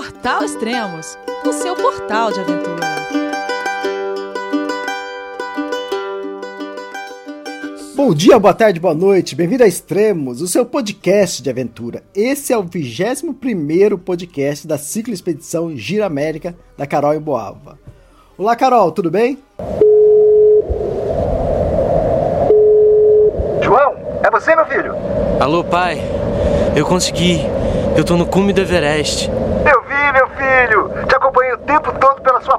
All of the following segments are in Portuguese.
Portal Extremos, o seu portal de aventura. Bom dia, boa tarde, boa noite, bem-vindo a Extremos, o seu podcast de aventura. Esse é o 21 podcast da Ciclo Expedição Gira América da Carol em Boava. Olá, Carol, tudo bem? João, é você, meu filho? Alô, pai. Eu consegui. Eu tô no cume do Everest. Eu vi, meu filho. Te acompanhei o tempo todo pela sua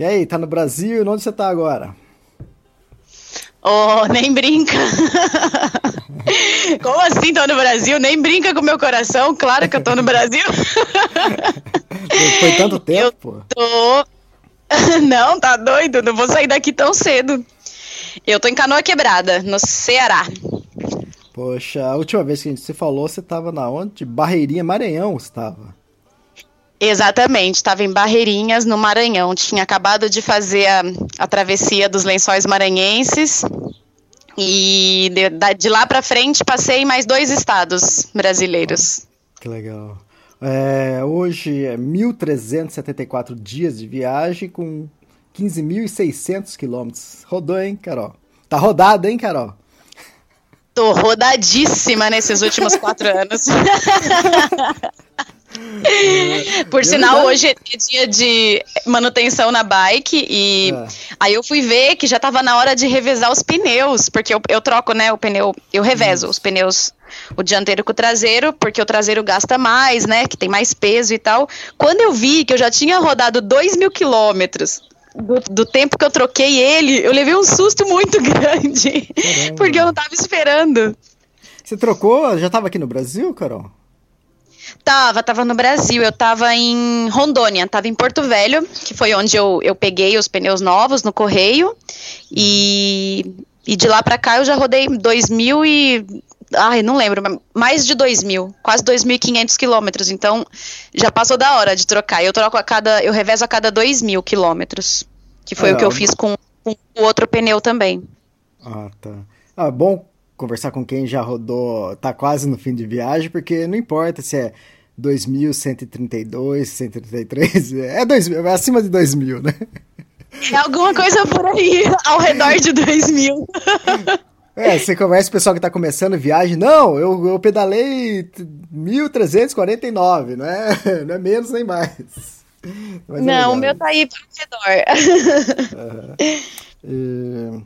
E aí, tá no Brasil? Onde você tá agora? Oh, nem brinca. Como assim tô no Brasil? Nem brinca com meu coração. Claro que eu tô no Brasil. Foi tanto tempo, eu pô. Tô. Não, tá doido? Não vou sair daqui tão cedo. Eu tô em Canoa Quebrada, no Ceará. Poxa, a última vez que a gente se falou, você tava na onde? Barreirinha, Maranhão, você tava. Exatamente, estava em Barreirinhas, no Maranhão. Tinha acabado de fazer a, a travessia dos lençóis maranhenses. E de, de lá para frente passei em mais dois estados brasileiros. Que legal. É, hoje é 1.374 dias de viagem com 15.600 quilômetros. Rodou, hein, Carol? Tá rodado, hein, Carol? Tô rodadíssima nesses últimos quatro anos. Por sinal, hoje é dia de manutenção na bike e é. aí eu fui ver que já tava na hora de revezar os pneus, porque eu, eu troco, né, o pneu, eu revezo os pneus, o dianteiro com o traseiro, porque o traseiro gasta mais, né, que tem mais peso e tal. Quando eu vi que eu já tinha rodado 2 mil quilômetros do, do, tempo que eu troquei ele, eu levei um susto muito grande, Caramba. porque eu não tava esperando. Você trocou? Já tava aqui no Brasil, Carol? Tava, tava no Brasil. Eu tava em Rondônia, tava em Porto Velho, que foi onde eu, eu peguei os pneus novos no correio. E, e de lá pra cá eu já rodei 2.000 e. Ai, não lembro, mais de 2.000, quase 2.500 quilômetros. Então já passou da hora de trocar. Eu troco a cada. Eu revezo a cada 2.000 quilômetros. Que foi é, o que eu fiz com, com o outro pneu também. Ah, tá. Ah, bom conversar com quem já rodou, tá quase no fim de viagem, porque não importa se é 2132, 133, é, 2000, é acima de 2000, né? É alguma coisa por aí, ao redor de 2000. É, você conversa com o pessoal que tá começando viagem, não, eu, eu pedalei 1349, não é, não é menos nem mais. Mas é não, é o meu tá aí ao redor. Uhum.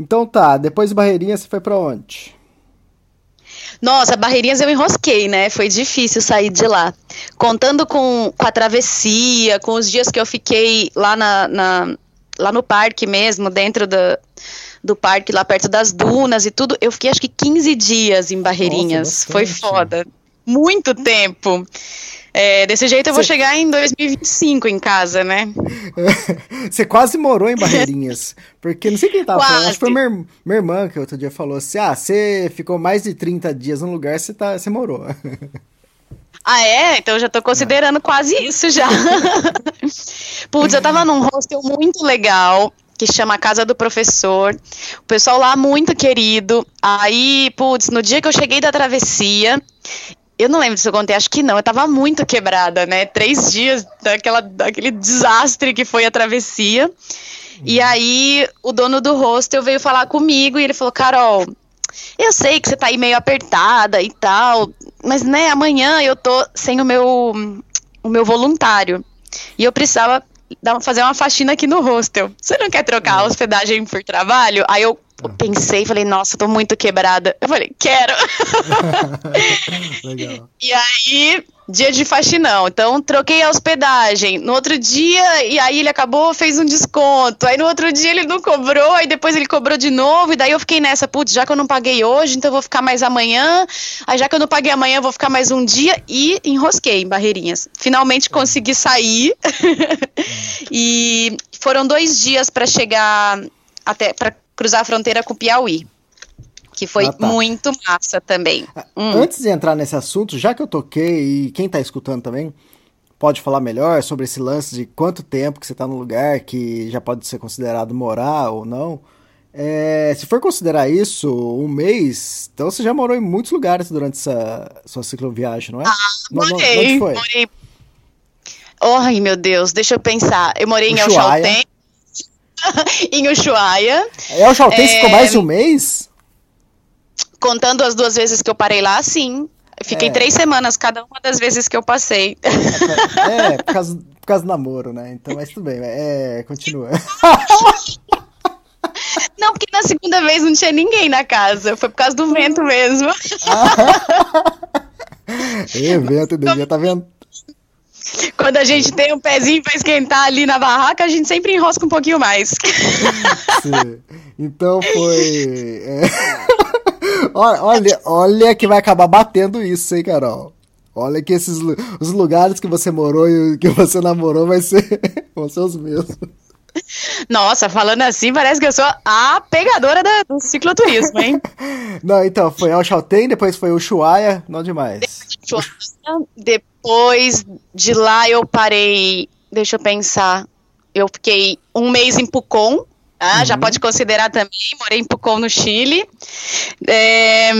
Então tá, depois de Barreirinhas você foi para onde? Nossa, Barreirinhas eu enrosquei, né? Foi difícil sair de lá. Contando com, com a travessia, com os dias que eu fiquei lá, na, na lá no parque mesmo, dentro do, do parque, lá perto das dunas e tudo, eu fiquei acho que 15 dias em Barreirinhas. Nossa, Foi foda. Muito tempo. É, desse jeito eu vou chegar em 2025 em casa, né? Você quase morou em Barreirinhas. Porque não sei quem tava quase. falando, acho que foi minha, minha irmã que outro dia falou assim: ah, você ficou mais de 30 dias num lugar, você tá, morou. Ah, é? Então eu já tô considerando é. quase isso já. Putz, eu tava num hostel muito legal que chama Casa do Professor. O pessoal lá muito querido. Aí, putz, no dia que eu cheguei da travessia, eu não lembro se eu contei, acho que não. Eu tava muito quebrada, né? Três dias daquela, daquele desastre que foi a travessia. Uhum. E aí, o dono do hostel veio falar comigo e ele falou: Carol, eu sei que você tá aí meio apertada e tal, mas né, amanhã eu tô sem o meu, o meu voluntário. E eu precisava dar, fazer uma faxina aqui no hostel. Você não quer trocar a uhum. hospedagem por trabalho? Aí eu pensei, falei, nossa, tô muito quebrada. Eu falei, quero. Legal. E aí, dia de faxinão. Então, troquei a hospedagem. No outro dia, e aí ele acabou, fez um desconto. Aí no outro dia ele não cobrou, aí depois ele cobrou de novo. E daí eu fiquei nessa, putz, já que eu não paguei hoje, então eu vou ficar mais amanhã. Aí já que eu não paguei amanhã, eu vou ficar mais um dia. E enrosquei em barreirinhas. Finalmente consegui sair. e foram dois dias para chegar até para cruzar a fronteira com o Piauí. Que foi Ah, tá. muito massa também. Hum. Antes de entrar nesse assunto, já que eu toquei e quem tá escutando também pode falar melhor sobre esse lance de quanto tempo que você tá no lugar que já pode ser considerado morar ou não. É, se for considerar isso um mês, então você já morou em muitos lugares durante essa sua cicloviagem, não é? Não- não- Morei, onde foi? morei. Ai, meu Deus, deixa eu pensar. Eu morei em El Ushuaia. Chaltén, em Ushuaia, É o Chaltén É, ficou mais de um mês? contando as duas vezes que eu parei lá, sim. Fiquei É. três semanas cada uma das vezes que eu passei. É, por causa, por causa do namoro, né? Então, mas tudo bem, é, continua. Não, porque na segunda vez não tinha ninguém na casa. Foi por causa do vento mesmo. Evento, devia tá vendo. Quando a gente tem um pezinho pra esquentar ali na barraca, a gente sempre enrosca um pouquinho mais. Sim. Então foi. é. olha, olha, que vai acabar batendo isso, hein, Carol? Olha que esses os lugares que você morou e que você namorou vai ser, vão ser os mesmos. Nossa, falando assim, parece que eu sou a pegadora da- do cicloturismo, hein? Não, então foi El Chaltén, depois foi o Ushuaia, não demais. Depois de lá eu parei, deixa eu pensar, eu fiquei um mês em Pucón, ah, já pode considerar também, morei em Pucón no Chile. É,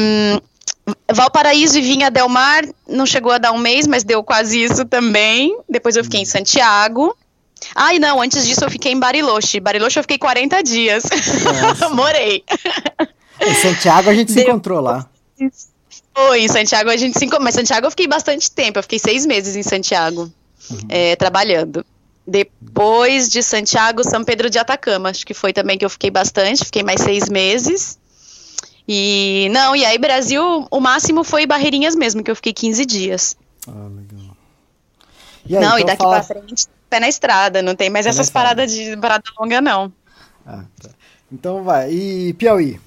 Valparaíso e Vinha Del Mar não chegou a dar um mês, mas deu quase isso também. Depois eu fiquei em Santiago. Ai, não, antes disso eu fiquei em Bariloche. Bariloche eu fiquei 40 dias. Morei. Em Santiago a gente se encontrou lá. Foi, em Santiago a gente se encon- Mas Santiago eu fiquei bastante tempo, eu fiquei seis meses em Santiago, é, trabalhando. Depois de Santiago, São Pedro de Atacama, acho que foi também que eu fiquei bastante, fiquei mais seis meses. E não, e aí Brasil, o máximo foi Barreirinhas mesmo, que eu fiquei 15 dias. Ah, legal. E aí, não, e então daqui fala- pra frente, pé na estrada, não tem mais Pé essas paradas de parada longa, não. Ah, tá. Então vai. E Piauí?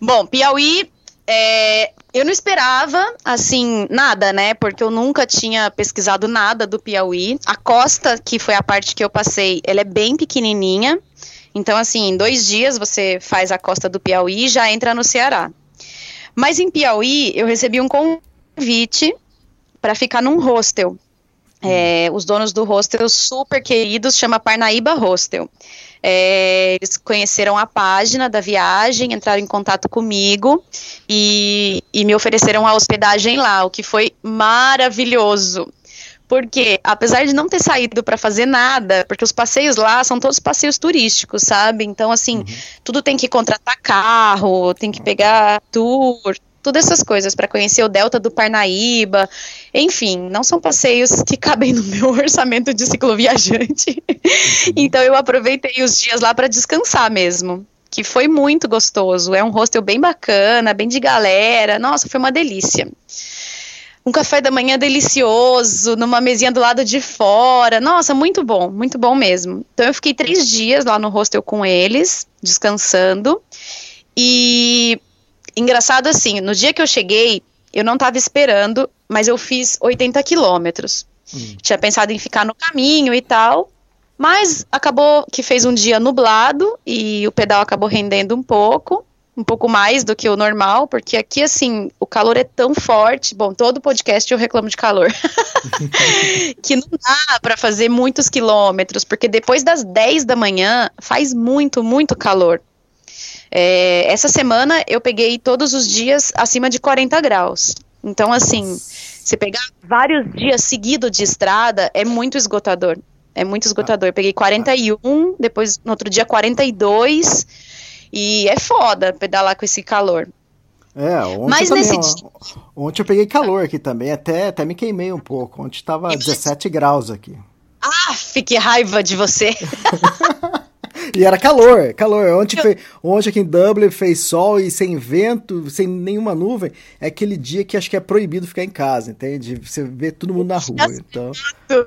Bom, Piauí, é, eu não esperava, assim, nada, né? Porque eu nunca tinha pesquisado nada do Piauí. A costa, que foi a parte que eu passei, ela é bem pequenininha. Então, assim, em dois dias você faz a costa do Piauí e já entra no Ceará. Mas em Piauí, eu recebi um convite para ficar num hostel. É, os donos do hostel super queridos chama Parnaíba Hostel. É, eles conheceram a página da viagem, entraram em contato comigo e, e me ofereceram a hospedagem lá, o que foi maravilhoso. Porque, apesar de não ter saído para fazer nada, porque os passeios lá são todos passeios turísticos, sabe? Então, assim, tudo tem que contratar carro, tem que pegar tour, todas essas coisas para conhecer o Delta do Parnaíba. Enfim, não são passeios que cabem no meu orçamento de cicloviajante. então, eu aproveitei os dias lá para descansar mesmo. Que foi muito gostoso. É um hostel bem bacana, bem de galera. Nossa, foi uma delícia um café da manhã delicioso, numa mesinha do lado de fora. Nossa, muito bom, muito bom mesmo. Então eu fiquei três dias lá no hostel com eles, descansando. E engraçado assim, no dia que eu cheguei, eu não estava esperando, mas eu fiz 80 quilômetros. Tinha pensado em ficar no caminho e tal. Mas acabou que fez um dia nublado e o pedal acabou rendendo um pouco um pouco mais do que o normal, porque aqui, assim, o calor é tão forte. Bom, todo podcast eu reclamo de calor. que não dá para fazer muitos quilômetros, porque depois das 10 da manhã faz muito, muito calor. É, essa semana eu peguei todos os dias acima de 40 graus. Então, assim, se pegar vários dias seguidos de estrada, é muito esgotador. É muito esgotador. Eu peguei 41, depois no outro dia 42. E é foda pedalar com esse calor. É, ontem Mas também, nesse Ontem eu peguei calor aqui também, até, até me queimei um pouco. Ontem tava 17 graus aqui. Ah, que raiva de você. E era calor, calor. Ontem, foi, ontem aqui em Dublin fez sol e sem vento, sem nenhuma nuvem. É aquele dia que acho que é proibido ficar em casa, entende? Você vê todo mundo na rua. Então.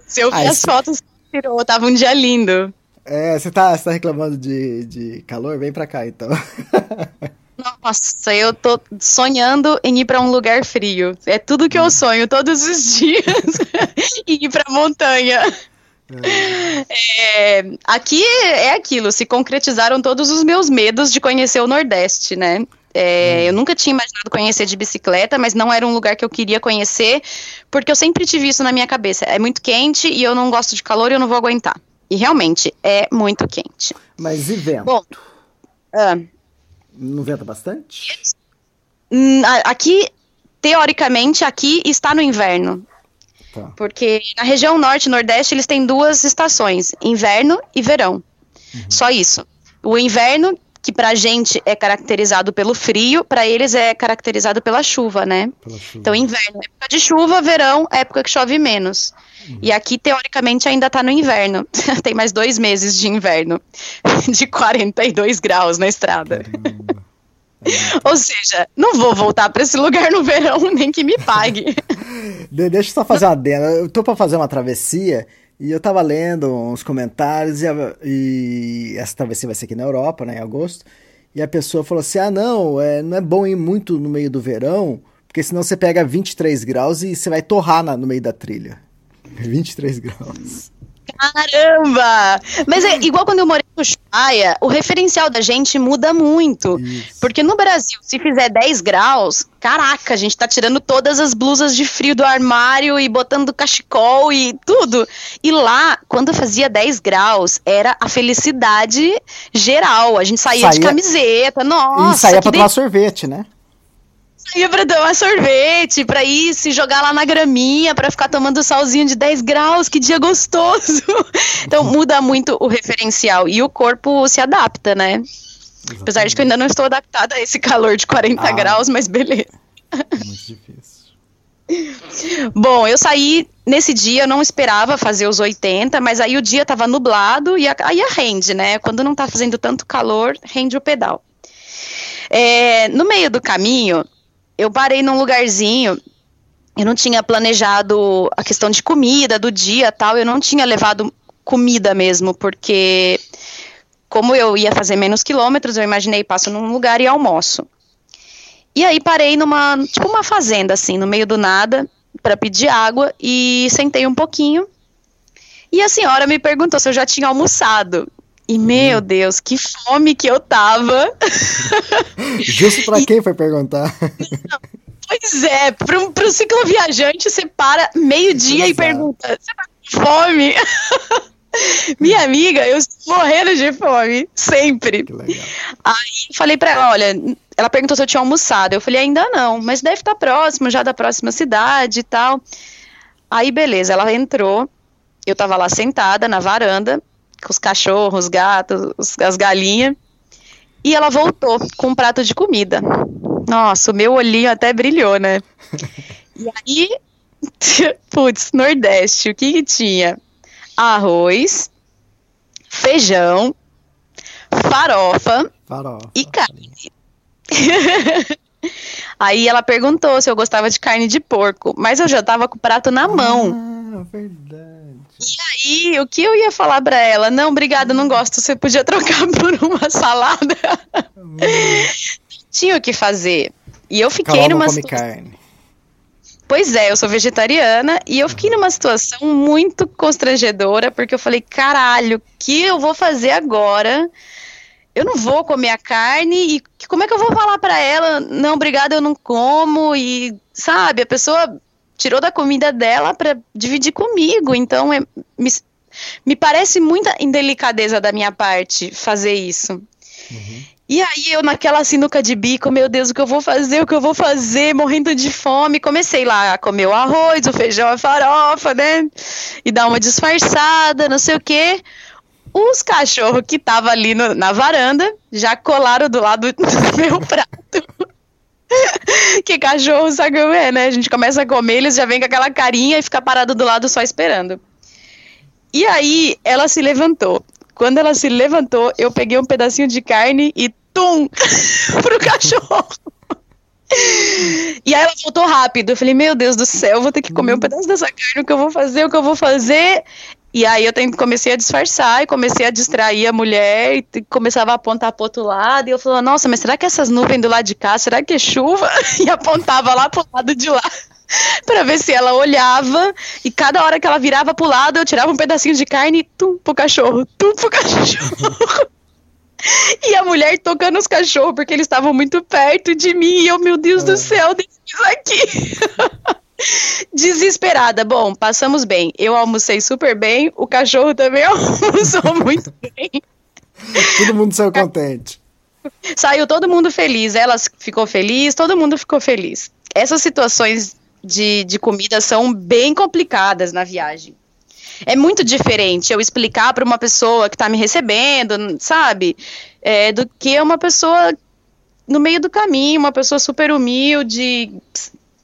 Se eu vi Ah, as esse- fotos tirou, tava um dia lindo. É, você tá, você tá reclamando de, de calor? Vem pra cá então. Nossa, eu tô sonhando em ir pra um lugar frio. É tudo que eu sonho todos os dias. ir pra montanha. É, aqui é aquilo, se concretizaram todos os meus medos de conhecer o Nordeste, né? É, Eu nunca tinha imaginado conhecer de bicicleta, mas não era um lugar que eu queria conhecer, porque eu sempre tive isso na minha cabeça. É muito quente e eu não gosto de calor e eu não vou aguentar. E realmente é muito quente. Mas e vento? Bom, ah, Não venta bastante? hum, aqui, teoricamente, aqui está no inverno. Tá. Porque na região norte e nordeste eles têm duas estações, inverno e verão. Só isso. O inverno, que pra gente é caracterizado pelo frio, pra eles é caracterizado pela chuva, né? Pela chuva. Então, inverno, época de chuva, verão, época que chove menos. E aqui, teoricamente, ainda tá no inverno. Tem mais dois meses de inverno, de 42 graus na estrada. Ou seja, não vou voltar pra esse lugar no verão, nem que me pague. De- deixa eu só fazer uma adenda. Eu tô pra fazer uma travessia e eu tava lendo uns comentários e, a- e essa travessia vai ser aqui na Europa, né, em agosto. E a pessoa falou assim: ah, não, é, não é bom ir muito no meio do verão, porque senão você pega 23 graus e você vai torrar na- no meio da trilha. 23 graus. Caramba! Mas é igual quando eu morei no Ushuaia, o referencial da gente muda muito. Isso. Porque no Brasil, se fizer 10 graus, caraca, a gente tá tirando todas as blusas de frio do armário e botando cachecol e tudo. E lá, quando fazia 10 graus, era a felicidade geral. A gente saía, de Saía- camiseta, nossa, e saía pra tomar sorvete, né? Ia pra tomar sorvete, pra ir se jogar lá na graminha, pra ficar tomando solzinho de 10 graus, que dia gostoso. Então muda muito o referencial e o corpo se adapta, né? Apesar de que eu ainda não estou adaptada a esse calor de 40 Ah. graus, mas beleza. Muito difícil. Bom, eu saí nesse dia, eu não esperava fazer os 80, mas aí o dia tava nublado e a- aí a rende, né? Quando não tá fazendo tanto calor, rende o pedal. É, no meio do caminho, eu parei num lugarzinho. Eu não tinha planejado a questão de comida do dia tal, eu não tinha levado comida mesmo, porque como eu ia fazer menos quilômetros, eu imaginei passo num lugar e almoço. E aí parei numa, tipo uma fazenda assim, no meio do nada, para pedir água e sentei um pouquinho. E a senhora me perguntou se eu já tinha almoçado. E meu Deus, que fome que eu tava. Justo pra quem foi perguntar? Pois é, pro, pro cicloviajante você para meio-dia e pergunta: você tá com fome? Minha amiga, eu estou morrendo de fome, sempre. Aí falei pra ela, olha, ela perguntou se eu tinha almoçado. Eu falei, ainda não, mas deve estar próximo, já da próxima cidade e tal. Aí, beleza, ela entrou, eu tava lá sentada na varanda, com os cachorros, os gatos, os- as galinhas, e ela voltou com um prato de comida. Nossa, o meu olhinho até brilhou, né? E aí, putz, Nordeste, o que que tinha? Arroz, feijão, farofa, Farofa. e carne. Aí ela perguntou se eu gostava de carne de porco, mas eu já tava com o prato na mão. Ah, verdade. E aí, o que eu ia falar pra ela? Não, obrigada, não gosto. Você podia trocar por uma salada. Tinha o que fazer. E eu fiquei não numa come situa- carne. Pois é, eu sou vegetariana e eu fiquei numa situação muito constrangedora, porque eu falei, caralho, o que eu vou fazer agora? Eu não vou comer a carne e como é que eu vou falar pra ela? Não, obrigada, eu não como e sabe, a pessoa tirou da comida dela pra dividir comigo, então é, me, me parece muita indelicadeza da minha parte fazer isso. E aí eu naquela sinuca de bico, meu Deus, o que eu vou fazer, o que eu vou fazer, morrendo de fome. Comecei lá a comer o arroz, o feijão, a farofa, né? E dar uma disfarçada, não sei o quê. Os cachorros que estavam ali no- na varanda já colaram do lado do meu prato. que cachorro sabe como é, né? A gente começa a comer, eles já vêm com aquela carinha e fica parado do lado só esperando. E aí ela se levantou Quando ela se levantou, eu peguei um pedacinho de carne e tum pro cachorro. E aí ela voltou rápido. Eu falei, meu Deus do céu, vou ter que comer um pedaço dessa carne, o que eu vou fazer, o que eu vou fazer. E aí eu comecei a disfarçar e comecei a distrair a mulher e começava a apontar para outro lado. E eu falava, nossa, mas será que essas nuvens do lado de cá, será que é chuva? E apontava lá pro lado de lá para ver se ela olhava. E cada hora que ela virava pro lado, eu tirava um pedacinho de carne e tum pro cachorro, tum pro cachorro. E a mulher tocando os cachorros, porque eles estavam muito perto de mim. E eu, meu Deus é. do céu, deixa isso aqui. Desesperada. Bom, passamos bem. Eu almocei super bem, o cachorro também almoçou muito bem. Todo mundo saiu contente. Saiu todo mundo feliz. Ela ficou feliz, todo mundo ficou feliz. Essas situações de, de comida são bem complicadas na viagem é muito diferente eu explicar para uma pessoa que está me recebendo, sabe? É, do que uma pessoa no meio do caminho, uma pessoa super humilde,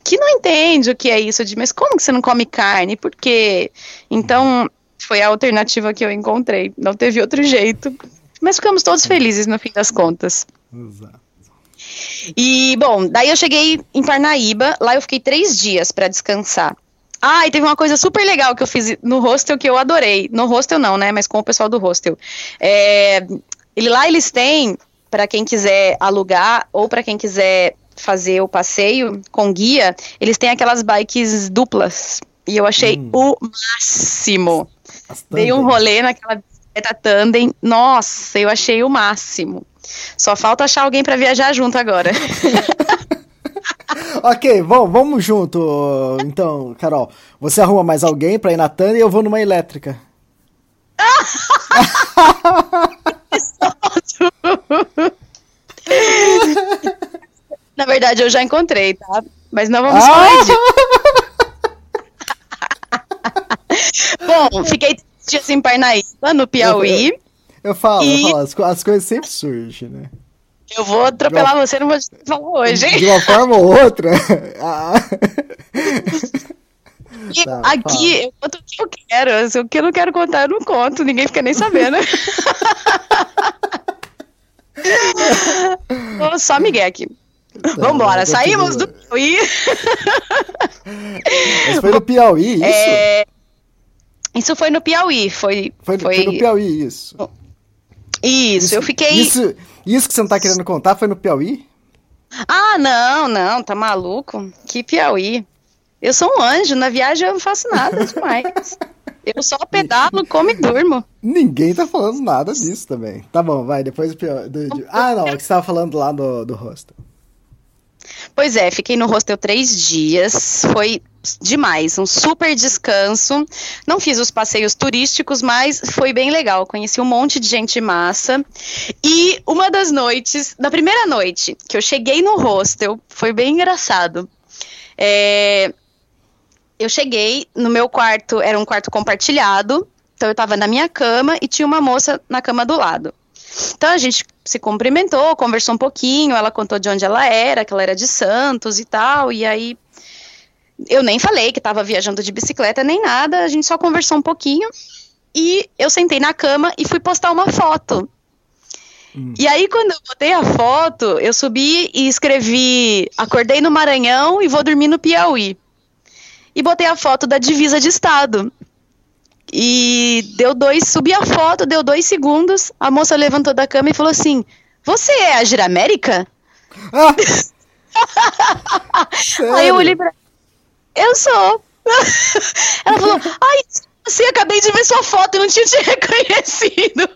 que não entende o que é isso de, mas como que você não come carne? Por quê? Então, foi a alternativa que eu encontrei. Não teve outro jeito. Mas ficamos todos felizes no fim das contas. Exato. E, bom, daí eu cheguei em Parnaíba, lá eu fiquei três dias para descansar. Ah, e teve uma coisa super legal que eu fiz no hostel que eu adorei. No hostel não, né? Mas com o pessoal do hostel. É, ele, lá eles têm, para quem quiser alugar ou para quem quiser fazer o passeio com guia, eles têm aquelas bikes duplas. E eu achei hum. o máximo. Dei um rolê naquela bicicleta tandem. Nossa, eu achei o máximo. Só falta achar alguém para viajar junto agora. ok, vamos, vamos junto. Então, Carol, você arruma mais alguém pra ir na Tânia e eu vou numa elétrica. Na verdade, eu já encontrei, tá? Mas não vamos falar ah! disso. Bom, fiquei dias em Parnaíba, no Piauí. Eu, eu, falo, e... eu falo as, as coisas sempre surgem, né? Eu vou atropelar uma... você, não vou falar hoje, hein? De uma forma ou outra. Ah. Tá, aqui, fala. eu conto o que eu quero. O que eu não quero contar, eu não conto. Ninguém fica nem sabendo. Só Miguel aqui. Tá, Vambora, saímos do Piauí. Mas foi no Piauí, isso? É... Isso foi no Piauí. Foi, foi, foi... foi no Piauí, isso. Isso, isso eu fiquei. Isso, isso que você não tá querendo contar foi no Piauí? Ah, não, não, tá maluco? Que Piauí. Eu sou um anjo, na viagem eu não faço nada demais. Eu só pedalo, como e durmo. Ninguém tá falando nada disso também. Tá bom, vai, depois do pior. Do, do... Ah, não, é que você tava falando lá do, do hostel. Pois é, fiquei no hostel três dias. Foi demais, um super descanso. Não fiz os passeios turísticos, mas foi bem legal. Conheci um monte de gente massa. E uma das noites, na primeira noite que eu cheguei no hostel, foi bem engraçado. É, eu cheguei no meu quarto, era um quarto compartilhado. Então eu tava na minha cama e tinha uma moça na cama do lado. Então a gente se cumprimentou, conversou um pouquinho, ela contou de onde ela era, que ela era de Santos e tal, e aí eu nem falei que estava viajando de bicicleta nem nada, a gente só conversou um pouquinho e eu sentei na cama e fui postar uma foto. Hum. E aí, quando eu botei a foto, eu subi e escrevi: Acordei no Maranhão e vou dormir no Piauí. E botei a foto da divisa de estado. E deu dois, subi a foto, deu dois segundos, a moça levantou da cama e falou assim: Você é a Giramérica? Ah. Aí eu olhei pra eu sou. Ela falou, ai, você acabei de ver sua foto, eu não tinha te reconhecido.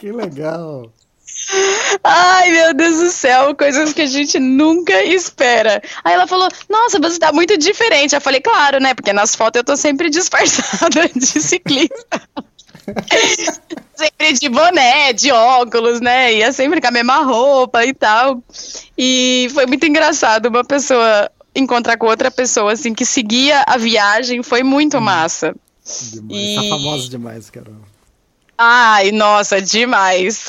Que legal. Ai, meu Deus do céu, coisas que a gente nunca espera. Aí ela falou: Nossa, você tá muito diferente. Eu falei: Claro, né? Porque nas fotos eu tô sempre disfarçada de ciclista. sempre de boné, de óculos, né? Ia sempre com a mesma roupa e tal. E foi muito engraçado. Uma pessoa encontrar com outra pessoa, assim, que seguia a viagem, foi muito hum. massa. Demais. E... Tá famosa demais, Carol. Ai, nossa, demais.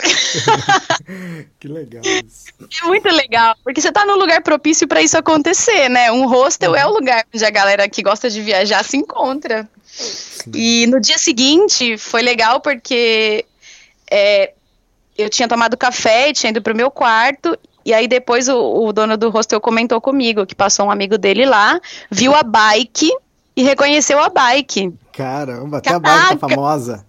que legal isso. É muito legal, porque você tá num lugar propício para isso acontecer, né? Um hostel uhum. é o lugar onde a galera que gosta de viajar se encontra. Sim. E no dia seguinte foi legal porque é, eu tinha tomado café, tinha ido pro meu quarto, e aí depois o, o dono do hostel comentou comigo que passou um amigo dele lá, viu a bike e reconheceu a bike. Caramba, até a bike tá famosa.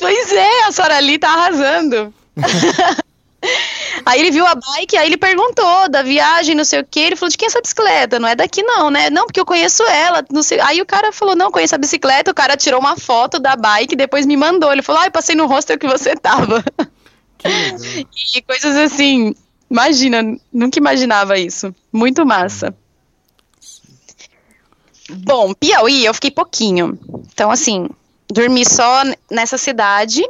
Pois é, a Sorali tá arrasando. Aí ele viu a bike, aí ele perguntou da viagem, não sei o que. Ele falou: de quem é essa bicicleta? Não é daqui, não, né? Não, porque eu conheço ela. Não sei. Aí o cara falou: não, conheço a bicicleta. O cara tirou uma foto da bike, depois me mandou. Ele falou: ah, eu passei no hostel que você tava. Que e coisas assim. Imagina, nunca imaginava isso. Muito massa. Bom, Piauí, eu fiquei pouquinho. Então, assim, dormi só nessa cidade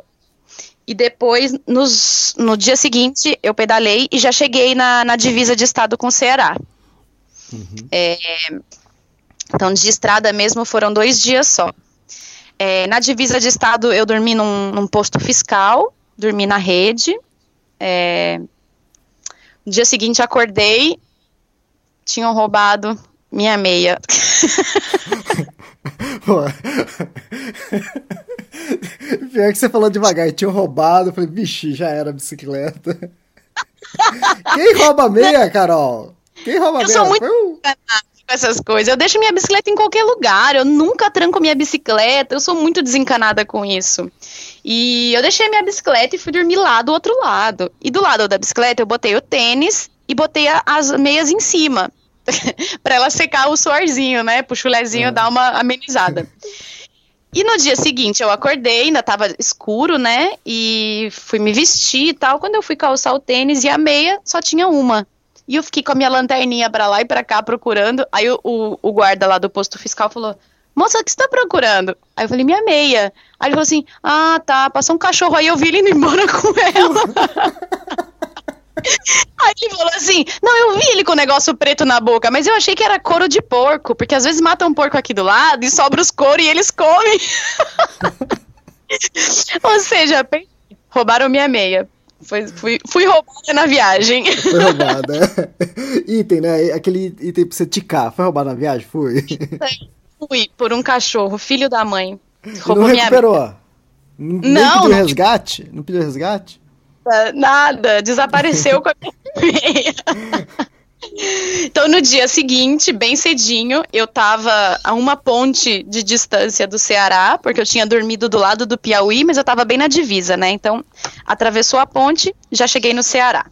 e depois, nos, no dia seguinte, eu pedalei e já cheguei na, na divisa de estado com o Ceará. Uhum. É, então, de estrada mesmo foram dois dias só. É, na divisa de estado, eu dormi num, num posto fiscal, dormi na rede. É, no dia seguinte, acordei, tinham roubado minha meia. Pior que você falou devagar, tinha roubado. Eu falei, vixe, já era a bicicleta. Quem rouba meia, Carol? Quem rouba eu meia? Eu sou muito um... com essas coisas. Eu deixo minha bicicleta em qualquer lugar. Eu nunca tranco minha bicicleta. Eu sou muito desencanada com isso. E eu deixei minha bicicleta e fui dormir lá do outro lado. E do lado da bicicleta eu botei o tênis e botei as meias em cima. para ela secar o suorzinho, né? Pro chulezinho é. dar uma amenizada. E no dia seguinte eu acordei, ainda tava escuro, né? E fui me vestir e tal. Quando eu fui calçar o tênis e a meia, só tinha uma. E eu fiquei com a minha lanterninha pra lá e pra cá procurando. Aí o, o, o guarda lá do posto fiscal falou: Moça, o que você tá procurando? Aí eu falei: Minha meia. Aí ele falou assim: Ah, tá, passou um cachorro aí, eu vi ele indo embora com ela. Aí ele falou assim: Não, eu vi ele com o negócio preto na boca, mas eu achei que era couro de porco, porque às vezes matam um porco aqui do lado e sobra os couro e eles comem. Ou seja, roubaram minha meia. Foi, fui, fui roubada na viagem. Foi roubada. item, né? Aquele item pra você ticar. Foi roubado na viagem? Fui. Fui, por um cachorro, filho da mãe. Roubou não recuperou? Minha... Nem não, pediu não... resgate? Não pediu resgate? Nada. Desapareceu com a minha. Então, no dia seguinte, bem cedinho, eu tava a uma ponte de distância do Ceará, porque eu tinha dormido do lado do Piauí, mas eu tava bem na divisa, né? Então, atravessou a ponte, já cheguei no Ceará.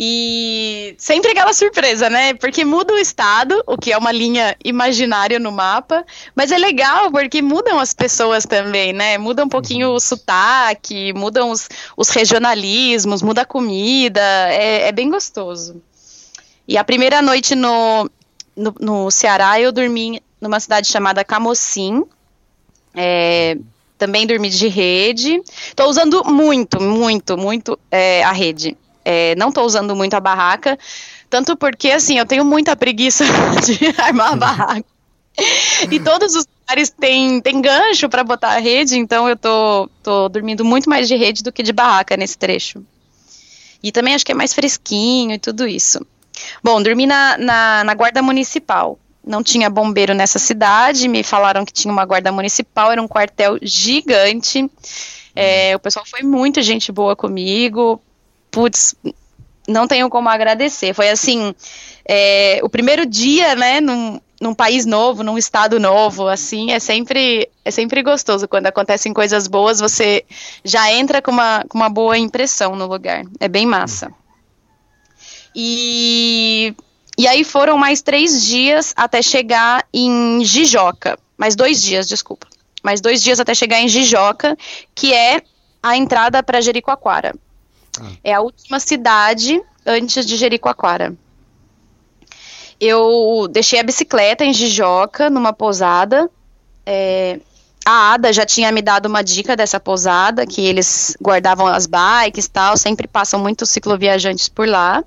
E sempre aquela surpresa, né? Porque muda o estado, o que é uma linha imaginária no mapa, mas é legal porque mudam as pessoas também, né? Muda um pouquinho o sotaque, mudam os, os regionalismos, muda a comida, é, é, bem gostoso. E a primeira noite no, no, no Ceará eu dormi numa cidade chamada Camocim. É, também dormi de rede. Estou usando muito, muito, muito é, a rede. É, não estou usando muito a barraca, tanto porque, assim, eu tenho muita preguiça de armar a barraca. E todos os lugares têm, têm gancho para botar a rede, então eu tô, tô dormindo muito mais de rede do que de barraca nesse trecho. E também acho que é mais fresquinho e tudo isso. Bom, dormi na, na, na guarda municipal. Não tinha bombeiro nessa cidade, me falaram que tinha uma guarda municipal, era um quartel gigante. É, o pessoal foi muito gente boa comigo, putz, não tenho como agradecer. Foi assim, é, o primeiro dia, né, num, num país novo, num estado novo, assim, é sempre, é sempre gostoso. Quando acontecem coisas boas, você já entra com uma, com uma boa impressão no lugar. É bem massa. E, e aí foram mais três dias até chegar em Jijoca. Mais dois dias, desculpa. Mais dois dias até chegar em Jijoca, que é a entrada para Jericoacoara. É a última cidade antes de Jericoacoara. Eu deixei a bicicleta em Jijoca, numa pousada. É, a Ada já tinha me dado uma dica dessa pousada, que eles guardavam as bikes e tal, sempre passam muitos cicloviajantes por lá.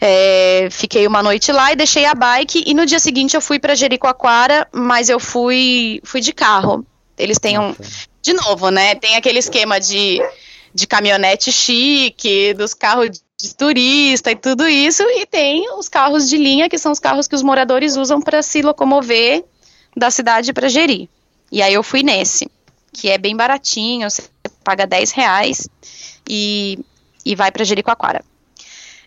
É, fiquei uma noite lá e deixei a bike, e no dia seguinte eu fui para Jericoacoara, mas eu fui, fui de carro. Eles têm um. De novo, né? Tem aquele esquema de de caminhonete chique, dos carros de turista e tudo isso, e tem os carros de linha, que são os carros que os moradores usam para se locomover da cidade para Jeri. E aí eu fui nesse, que é bem baratinho, você paga 10 reais e, e vai para Jericoacoara.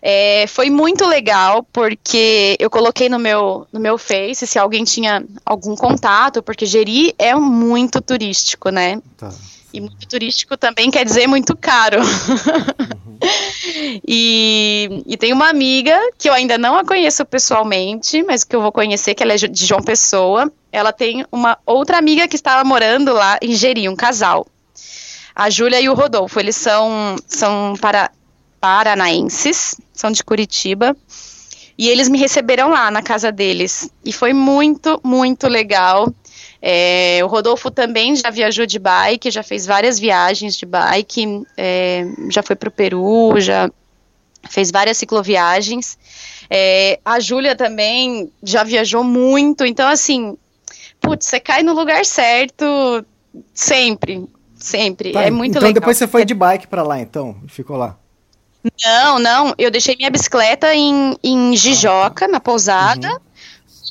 É, foi muito legal porque eu coloquei no meu, no meu Face se alguém tinha algum contato, porque Jeri é muito turístico, né? Tá. E muito turístico também quer dizer muito caro. Uhum. e, e tem uma amiga que eu ainda não a conheço pessoalmente, mas que eu vou conhecer, que ela é de João Pessoa. Ela tem uma outra amiga que estava morando lá em Jeri, um casal. A Júlia e o Rodolfo, eles são, são para, paranaenses, são de Curitiba. E eles me receberam lá na casa deles. E foi muito, muito legal. É, o Rodolfo também já viajou de bike, já fez várias viagens de bike, é, já foi para o Peru, já fez várias cicloviagens. É, a Júlia também já viajou muito, então assim, putz, você cai no lugar certo sempre, sempre. Tá, é muito então legal. Então depois você foi de bike para lá, então, ficou lá. Não, não, eu deixei minha bicicleta em, em Jijoca, na pousada. Uhum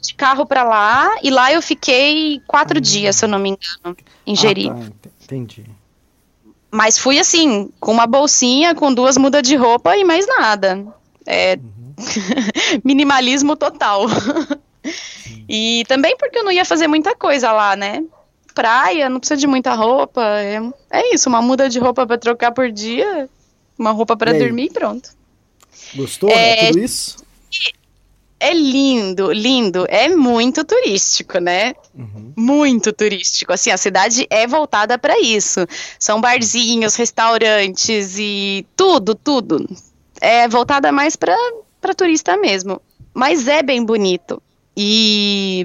de carro para lá e lá eu fiquei quatro uhum. dias, se eu não me engano, em Jeri. Ah, tá. Entendi. Mas fui assim, com uma bolsinha, com duas mudas de roupa e mais nada. É uhum. minimalismo total. e também porque eu não ia fazer muita coisa lá, né? Praia, não precisa de muita roupa. É, é isso, uma muda de roupa para trocar por dia, uma roupa para dormir e pronto. Gostou é, né, tudo isso? É lindo, lindo. É muito turístico, né? Uhum. Muito turístico. Assim, a cidade é voltada para isso. São barzinhos, restaurantes e tudo, tudo. É voltada mais para turista mesmo. Mas é bem bonito. E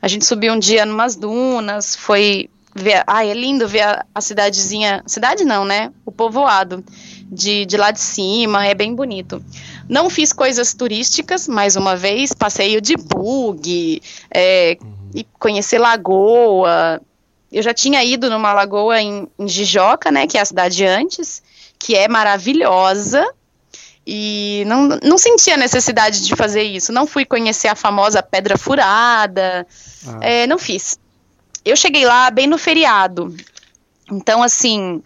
a gente subiu um dia numas dunas, foi ver. Ai, é lindo ver a, a cidadezinha. Cidade não, né? O povoado de, de lá de cima, é bem bonito. Não fiz coisas turísticas, mais uma vez, passeio de bug, é, uhum. e conhecer lagoa. Eu já tinha ido numa lagoa em, em Jijoca, né, que é a cidade antes, que é maravilhosa, e não, não senti a necessidade de fazer isso. Não fui conhecer a famosa Pedra Furada, ah. é, não fiz. Eu cheguei lá bem no feriado, então assim,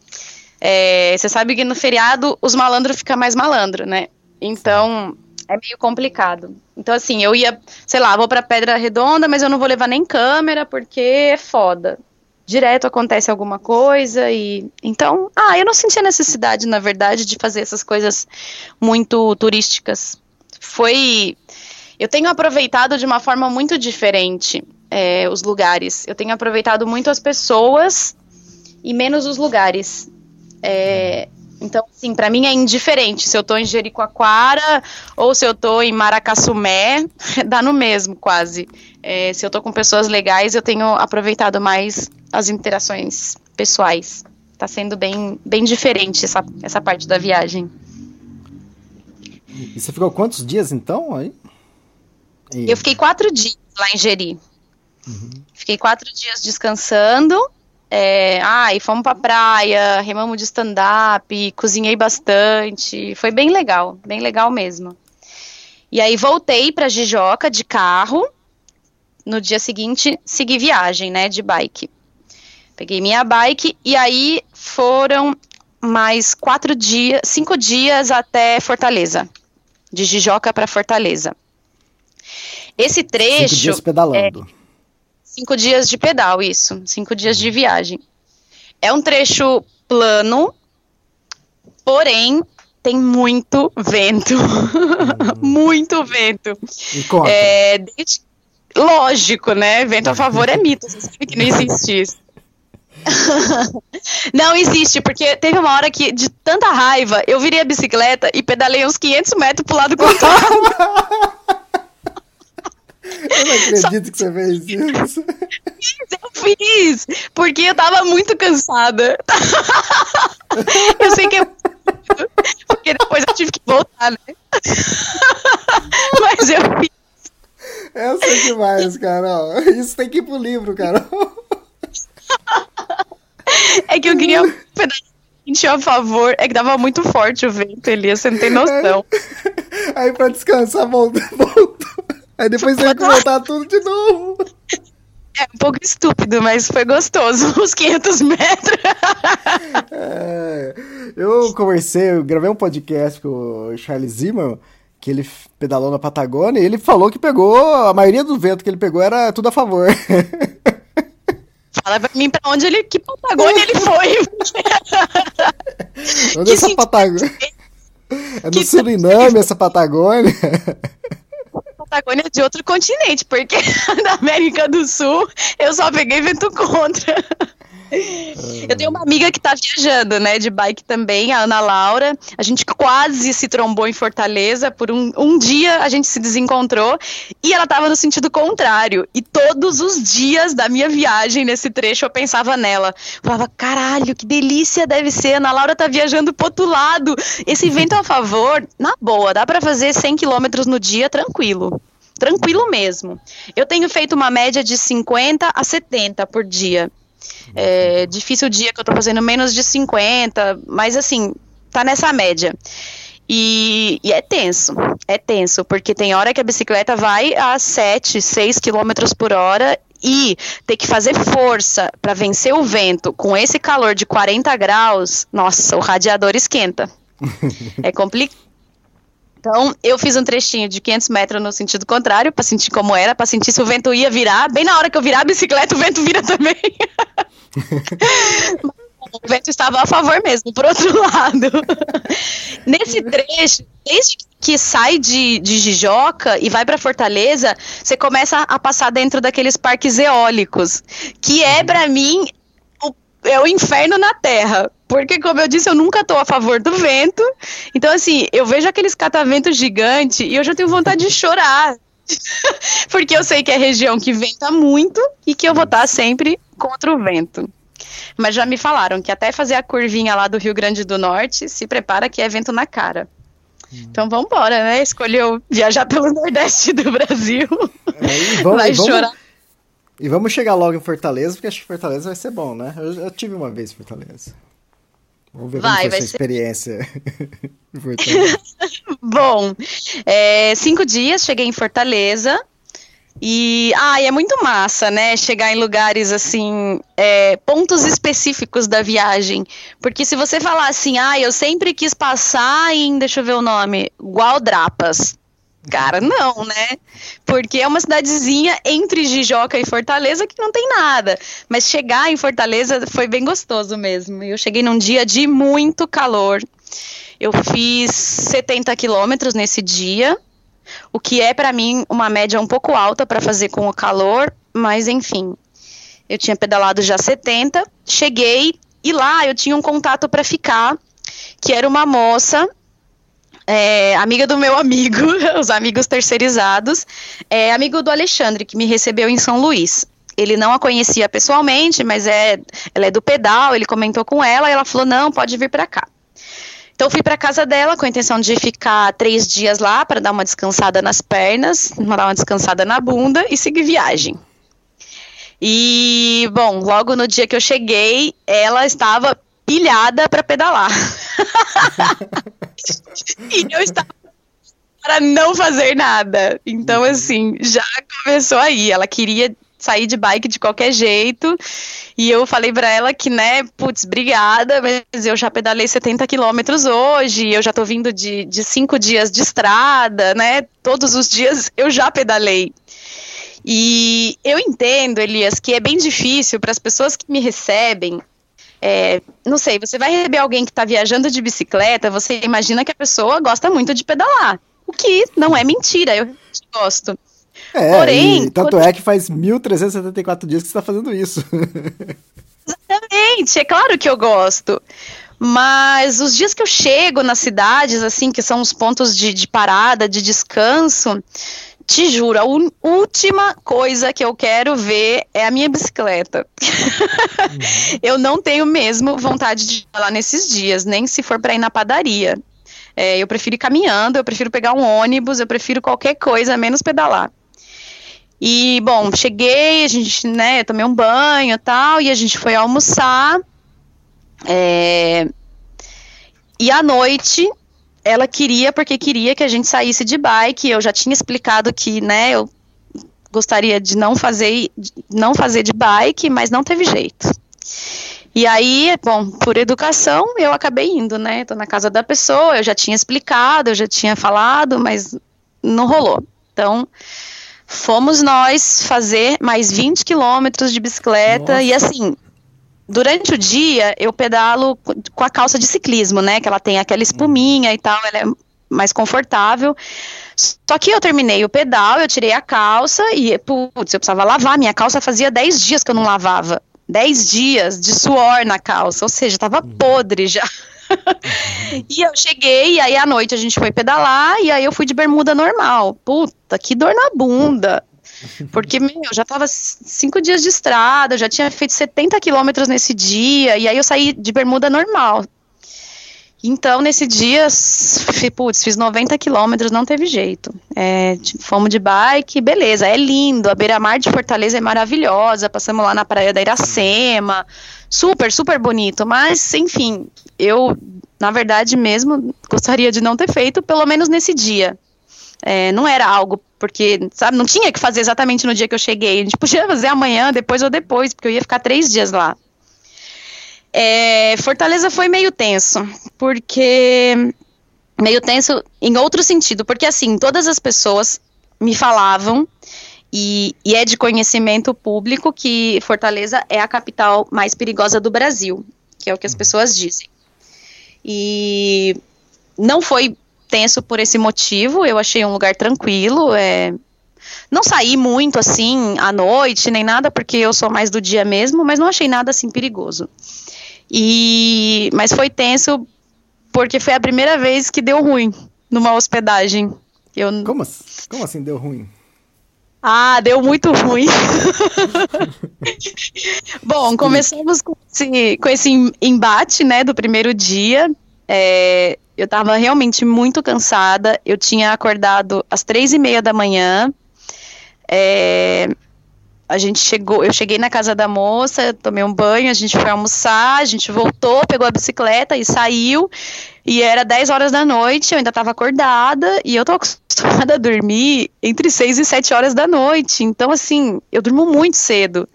é, você sabe que no feriado os malandros ficam mais malandro, né? Então, é meio complicado. Então, assim, eu ia, sei lá, vou pra Pedra Redonda, mas eu não vou levar nem câmera, porque é foda. Direto acontece alguma coisa e. Então, ah, eu não sentia necessidade, na verdade, de fazer essas coisas muito turísticas. Foi. Eu tenho aproveitado de uma forma muito diferente é, os lugares. Eu tenho aproveitado muito as pessoas e menos os lugares. É, então, assim, para mim é indiferente se eu tô em Jericoacoara ou se eu tô em Maracassumé, dá no mesmo quase. É, se eu tô com pessoas legais, eu tenho aproveitado mais as interações pessoais. Tá sendo bem, bem diferente essa, essa parte da viagem. E você ficou quantos dias então aí? E... Eu fiquei quatro dias lá em Jeri. Uhum. Fiquei quatro dias descansando é, ai, fomos pra praia, remamos de stand-up, cozinhei bastante. Foi bem legal, bem legal mesmo. E aí voltei pra Jijoca de carro. No dia seguinte, segui viagem, né, de bike. Peguei minha bike e aí foram mais quatro dias, cinco dias até Fortaleza. De Jijoca para Fortaleza. Esse trecho. Cinco dias pedalando. É, Cinco dias de pedal, isso. Cinco dias de viagem. É um trecho plano, porém tem muito vento. Hum. muito vento. E. É, desde, lógico, né? Vento a favor é mito, você sabe que não existe isso. não existe, porque teve uma hora que, de tanta raiva, eu virei a bicicleta e pedalei uns 500 metros pro lado contrário. Eu não acredito que você fez isso. Eu fiz, porque eu tava muito cansada. Eu sei que eu. Porque depois eu tive que voltar, né? Mas eu fiz. Essa é demais, Carol. Isso tem que ir pro livro, Carol. É que eu queria um pedaço a favor. É que dava muito forte o vento, Elias, você não tem noção. Aí pra descansar, voltou. Aí depois tem que voltar tudo de novo. É um pouco estúpido, mas foi gostoso, uns 500 metros. É, eu conversei, eu gravei um podcast com o Charles Zimmer, que ele pedalou na Patagônia, e ele falou que pegou, a maioria do vento que ele pegou era tudo a favor. Fala pra mim pra onde ele, que Patagônia ele foi. onde essa Patagônia? É no Suriname essa Patagônia? Patagônia de outro continente, porque na América do Sul eu só peguei vento contra. Eu tenho uma amiga que tá viajando, né, de bike também, a Ana Laura. A gente quase se trombou em Fortaleza. Por um, um dia a gente se desencontrou e ela tava no sentido contrário. E todos os dias da minha viagem nesse trecho eu pensava nela. Falava, caralho, que delícia deve ser. A Ana Laura tá viajando pro outro lado. Esse vento a favor, na boa, dá para fazer 100 quilômetros no dia tranquilo tranquilo mesmo. Eu tenho feito uma média de 50 a 70 por dia. É difícil o dia que eu tô fazendo menos de 50, mas assim, tá nessa média. E, e, é tenso, é tenso, porque tem hora que a bicicleta vai a 7, 6 km por hora e ter que fazer força para vencer o vento com esse calor de 40 graus, nossa, o radiador esquenta. é complicado. Então, eu fiz um trechinho de 500 metros no sentido contrário, para sentir como era, para sentir se o vento ia virar. Bem na hora que eu virar a bicicleta, o vento vira também. o vento estava a favor mesmo, por outro lado. Nesse trecho, desde que sai de, de Jijoca e vai para Fortaleza, você começa a passar dentro daqueles parques eólicos, que é para mim o, é o inferno na Terra. Porque, como eu disse, eu nunca estou a favor do vento. Então, assim, eu vejo aqueles cataventos gigantes e eu já tenho vontade de chorar. Porque eu sei que é região que venta muito e que eu vou estar sempre contra o vento. Mas já me falaram que até fazer a curvinha lá do Rio Grande do Norte, se prepara que é vento na cara. Então vamos embora, né? Escolheu viajar pelo Nordeste do Brasil. É, vamos, vai vamos, chorar. E vamos chegar logo em Fortaleza, porque acho que Fortaleza vai ser bom, né? Eu, eu tive uma vez em Fortaleza. Vamos ver vai, como foi essa ser... experiência. Bom, é, cinco dias, cheguei em Fortaleza. E, ah, é muito massa, né? Chegar em lugares assim, é, pontos específicos da viagem. Porque se você falar assim, ah, eu sempre quis passar em, deixa eu ver o nome, Gualdrapas. Cara, não, né? Porque é uma cidadezinha entre Jijoca e Fortaleza que não tem nada. Mas chegar em Fortaleza foi bem gostoso mesmo. Eu cheguei num dia de muito calor. Eu fiz 70 quilômetros nesse dia, o que é para mim uma média um pouco alta para fazer com o calor, mas enfim. Eu tinha pedalado já 70, cheguei e lá eu tinha um contato para ficar, que era uma moça é, amiga do meu amigo, os amigos terceirizados, é amigo do Alexandre, que me recebeu em São Luís. Ele não a conhecia pessoalmente, mas é, ela é do pedal, ele comentou com ela e ela falou: não, pode vir para cá. Então fui para casa dela com a intenção de ficar três dias lá para dar uma descansada nas pernas, dar uma descansada na bunda e seguir viagem. E bom, logo no dia que eu cheguei, ela estava pilhada para pedalar. e eu estava para não fazer nada. Então, uhum. assim, já começou aí. Ela queria sair de bike de qualquer jeito. E eu falei para ela que, né, putz, obrigada, mas eu já pedalei 70 quilômetros hoje, eu já tô vindo de, de cinco dias de estrada, né? Todos os dias eu já pedalei. E eu entendo, Elias, que é bem difícil para as pessoas que me recebem é, não sei, você vai receber alguém que está viajando de bicicleta, você imagina que a pessoa gosta muito de pedalar. O que não é mentira, eu gosto. É, Porém, tanto quando... é que faz 1.374 dias que você está fazendo isso. Exatamente, é claro que eu gosto. Mas os dias que eu chego nas cidades, assim, que são os pontos de, de parada, de descanso, te juro, a última coisa que eu quero ver é a minha bicicleta. Uhum. eu não tenho mesmo vontade de ir lá nesses dias, nem se for para ir na padaria. É, eu prefiro ir caminhando, eu prefiro pegar um ônibus, eu prefiro qualquer coisa, menos pedalar. E, bom, cheguei, a gente, né, tomei um banho e tal, e a gente foi almoçar. É, e à noite ela queria porque queria que a gente saísse de bike. Eu já tinha explicado que, né, eu gostaria de não fazer, não fazer de bike, mas não teve jeito. E aí, bom, por educação, eu acabei indo, né? Tô na casa da pessoa, eu já tinha explicado, eu já tinha falado, mas não rolou. Então, fomos nós fazer mais 20 quilômetros de bicicleta Nossa. e assim, durante o dia eu pedalo com a calça de ciclismo, né? Que ela tem aquela espuminha e tal, ela é mais confortável. Só que eu terminei o pedal, eu tirei a calça e, putz, eu precisava lavar. Minha calça fazia 10 dias que eu não lavava. 10 dias de suor na calça, ou seja, tava uhum. podre já. Uhum. e eu cheguei, e aí à noite a gente foi pedalar, e aí eu fui de bermuda normal. Puta, que dor na bunda. Porque, meu, já tava cinco dias de estrada, já tinha feito 70 quilômetros nesse dia, e aí eu saí de bermuda normal. Então, nesse dia, putz, fiz 90 quilômetros, não teve jeito. É, fomos de bike, beleza, é lindo. A beira-mar de Fortaleza é maravilhosa. Passamos lá na praia da Iracema. Super, super bonito. Mas, enfim, eu, na verdade mesmo, gostaria de não ter feito, pelo menos nesse dia. É, não era algo, porque, sabe, não tinha que fazer exatamente no dia que eu cheguei. A gente podia fazer amanhã, depois ou depois, porque eu ia ficar três dias lá. É, Fortaleza foi meio tenso, porque. Meio tenso em outro sentido, porque assim, todas as pessoas me falavam, e, e é de conhecimento público, que Fortaleza é a capital mais perigosa do Brasil, que é o que as uhum. pessoas dizem. E não foi tenso por esse motivo, eu achei um lugar tranquilo, é, não saí muito assim à noite, nem nada, porque eu sou mais do dia mesmo, mas não achei nada assim perigoso. E mas foi tenso porque foi a primeira vez que deu ruim numa hospedagem. Eu... Como, como assim deu ruim? Ah, deu muito ruim. Bom, começamos com esse, com esse embate, né, do primeiro dia. É, eu estava realmente muito cansada. Eu tinha acordado às três e meia da manhã. É, a gente chegou, eu cheguei na casa da moça, tomei um banho, a gente foi almoçar, a gente voltou, pegou a bicicleta e saiu. E era 10 horas da noite, eu ainda estava acordada e eu tô acostumada a dormir entre 6 e 7 horas da noite. Então, assim, eu durmo muito cedo.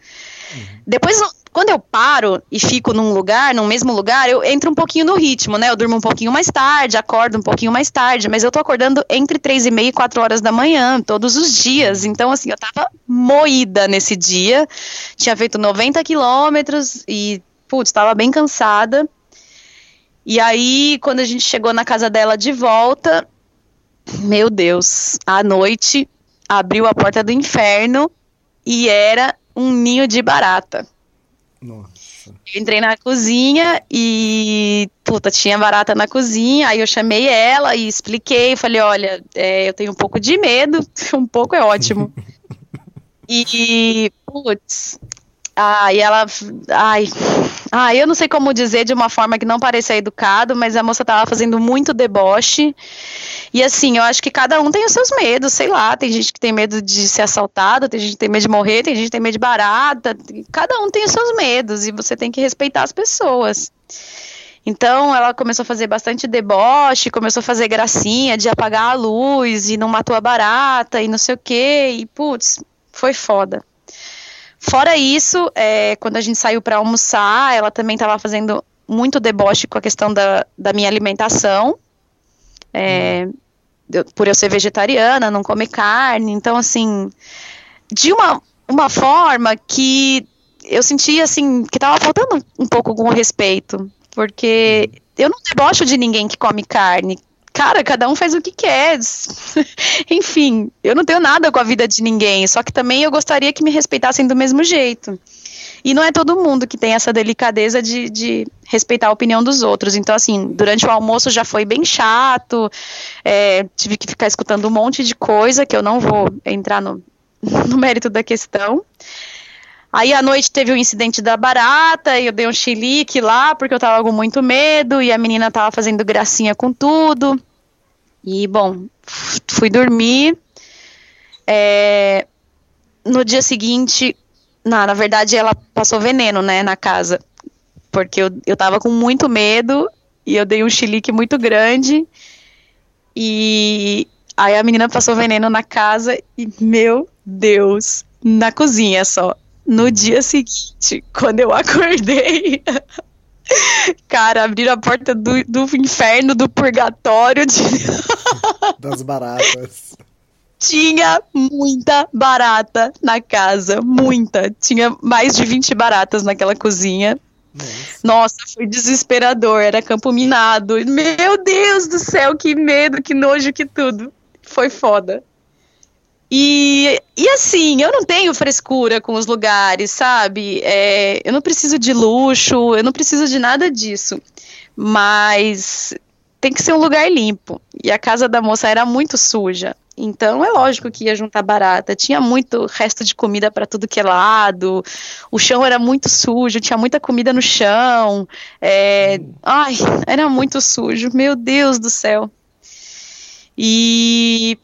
Uhum. Depois quando eu paro e fico num lugar, num mesmo lugar, eu entro um pouquinho no ritmo, né? Eu durmo um pouquinho mais tarde, acordo um pouquinho mais tarde, mas eu tô acordando entre três e meia e quatro horas da manhã, todos os dias. Então, assim, eu tava moída nesse dia. Tinha feito 90 quilômetros e, putz, tava bem cansada. E aí, quando a gente chegou na casa dela de volta, meu Deus, à noite abriu a porta do inferno e era um ninho de barata. Nossa. Eu entrei na cozinha e, puta, tinha barata na cozinha, aí eu chamei ela e expliquei, falei, olha, é, eu tenho um pouco de medo, um pouco é ótimo. e, putz, Ai, ela. Ai. Ai, eu não sei como dizer de uma forma que não pareça educado, mas a moça tava fazendo muito deboche. E assim, eu acho que cada um tem os seus medos, sei lá. Tem gente que tem medo de ser assaltado, tem gente que tem medo de morrer, tem gente que tem medo de barata. Cada um tem os seus medos e você tem que respeitar as pessoas. Então ela começou a fazer bastante deboche, começou a fazer gracinha de apagar a luz e não matou a barata e não sei o que. E putz, foi foda. Fora isso, é, quando a gente saiu para almoçar, ela também estava fazendo muito deboche com a questão da, da minha alimentação. É, eu, por eu ser vegetariana, não comer carne. Então, assim, de uma, uma forma que eu sentia, assim, que estava faltando um pouco com respeito. Porque eu não debocho de ninguém que come carne cara, cada um faz o que quer. Enfim, eu não tenho nada com a vida de ninguém, só que também eu gostaria que me respeitassem do mesmo jeito. E não é todo mundo que tem essa delicadeza de, de respeitar a opinião dos outros. Então, assim, durante o almoço já foi bem chato, é, tive que ficar escutando um monte de coisa que eu não vou entrar no, no mérito da questão. Aí à noite teve o incidente da barata, e eu dei um chilique lá, porque eu tava com muito medo, e a menina tava fazendo gracinha com tudo. E, bom, fui dormir. É, no dia seguinte, não, na verdade ela passou veneno, né, na casa. Porque eu, eu tava com muito medo, e eu dei um chilique muito grande. E Aí a menina passou veneno na casa e, meu Deus, na cozinha só. No dia seguinte, quando eu acordei, cara, abriram a porta do, do inferno, do purgatório. De... Das baratas. Tinha muita barata na casa, muita. Tinha mais de 20 baratas naquela cozinha. Nossa. Nossa, foi desesperador, era campo minado. Meu Deus do céu, que medo, que nojo, que tudo. Foi foda. E, e assim, eu não tenho frescura com os lugares, sabe? É, eu não preciso de luxo, eu não preciso de nada disso. Mas tem que ser um lugar limpo. E a casa da moça era muito suja. Então é lógico que ia juntar barata. Tinha muito resto de comida para tudo que é lado. O chão era muito sujo, tinha muita comida no chão. É, ai, era muito sujo. Meu Deus do céu. E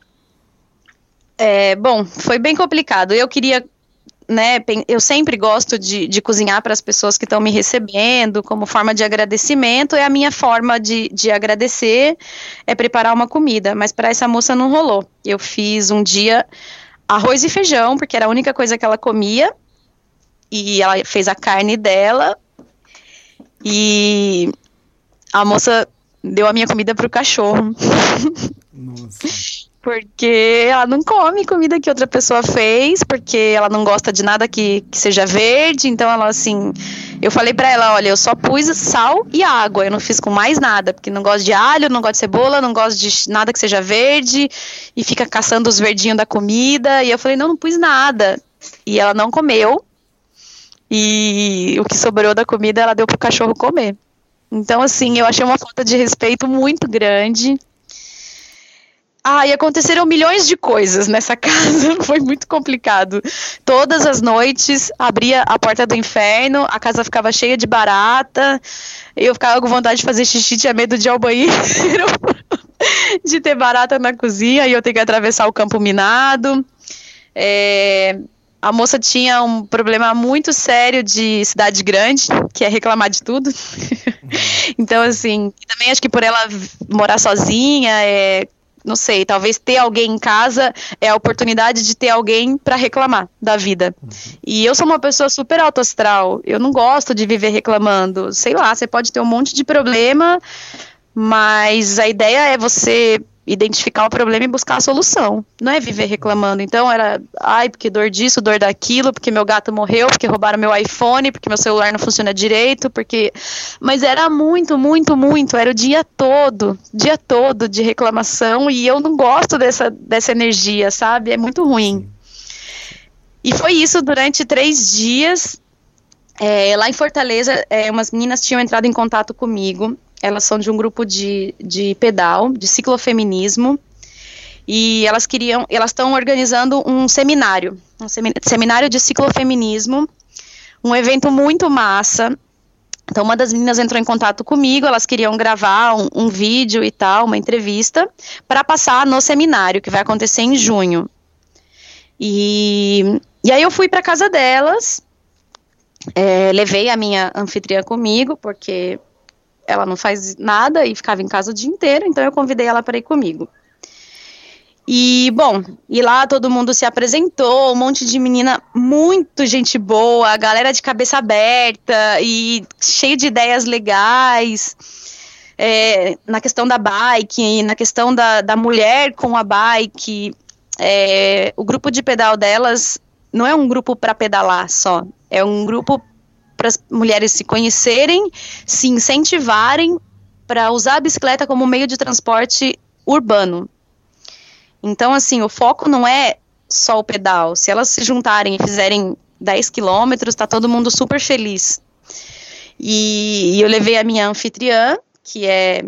é, bom, foi bem complicado. Eu queria, né, eu sempre gosto de, de cozinhar para as pessoas que estão me recebendo, como forma de agradecimento, e a minha forma de, de agradecer é preparar uma comida, mas para essa moça não rolou. Eu fiz um dia arroz e feijão, porque era a única coisa que ela comia, e ela fez a carne dela, e a moça deu a minha comida pro cachorro. Nossa. Porque ela não come comida que outra pessoa fez, porque ela não gosta de nada que, que seja verde. Então ela assim. Eu falei pra ela: olha, eu só pus sal e água, eu não fiz com mais nada, porque não gosto de alho, não gosto de cebola, não gosto de nada que seja verde, e fica caçando os verdinhos da comida. E eu falei: não, não pus nada. E ela não comeu. E o que sobrou da comida ela deu pro cachorro comer. Então, assim, eu achei uma falta de respeito muito grande. Ah, e aconteceram milhões de coisas nessa casa, foi muito complicado. Todas as noites abria a porta do inferno, a casa ficava cheia de barata, eu ficava com vontade de fazer xixi, tinha medo de ir ao banheiro, de ter barata na cozinha e eu ter que atravessar o campo minado. É, a moça tinha um problema muito sério de cidade grande, que é reclamar de tudo. então, assim, também acho que por ela morar sozinha, é, não sei, talvez ter alguém em casa é a oportunidade de ter alguém para reclamar da vida. Uhum. E eu sou uma pessoa super alto astral, eu não gosto de viver reclamando. Sei lá, você pode ter um monte de problema, mas a ideia é você identificar o problema e buscar a solução. Não é viver reclamando. Então era, ai, porque dor disso, dor daquilo, porque meu gato morreu, porque roubaram meu iPhone, porque meu celular não funciona direito, porque. Mas era muito, muito, muito. Era o dia todo, dia todo de reclamação e eu não gosto dessa, dessa energia, sabe? É muito ruim. E foi isso durante três dias. É, lá em Fortaleza, é, umas meninas tinham entrado em contato comigo elas são de um grupo de, de pedal, de ciclofeminismo, e elas queriam, elas estão organizando um seminário, um seminário de ciclofeminismo, um evento muito massa. Então, uma das meninas entrou em contato comigo, elas queriam gravar um, um vídeo e tal, uma entrevista, para passar no seminário, que vai acontecer em junho. E, e aí eu fui para casa delas, é, levei a minha anfitriã comigo, porque ela não faz nada e ficava em casa o dia inteiro, então eu convidei ela para ir comigo. E, bom, e lá todo mundo se apresentou, um monte de menina muito gente boa, galera de cabeça aberta e cheio de ideias legais. É, na questão da bike, na questão da, da mulher com a bike. É, o grupo de pedal delas não é um grupo para pedalar só, é um grupo para as mulheres se conhecerem, se incentivarem para usar a bicicleta como meio de transporte urbano. Então, assim, o foco não é só o pedal. Se elas se juntarem e fizerem 10 quilômetros, está todo mundo super feliz. E, e, eu levei a minha anfitriã, que é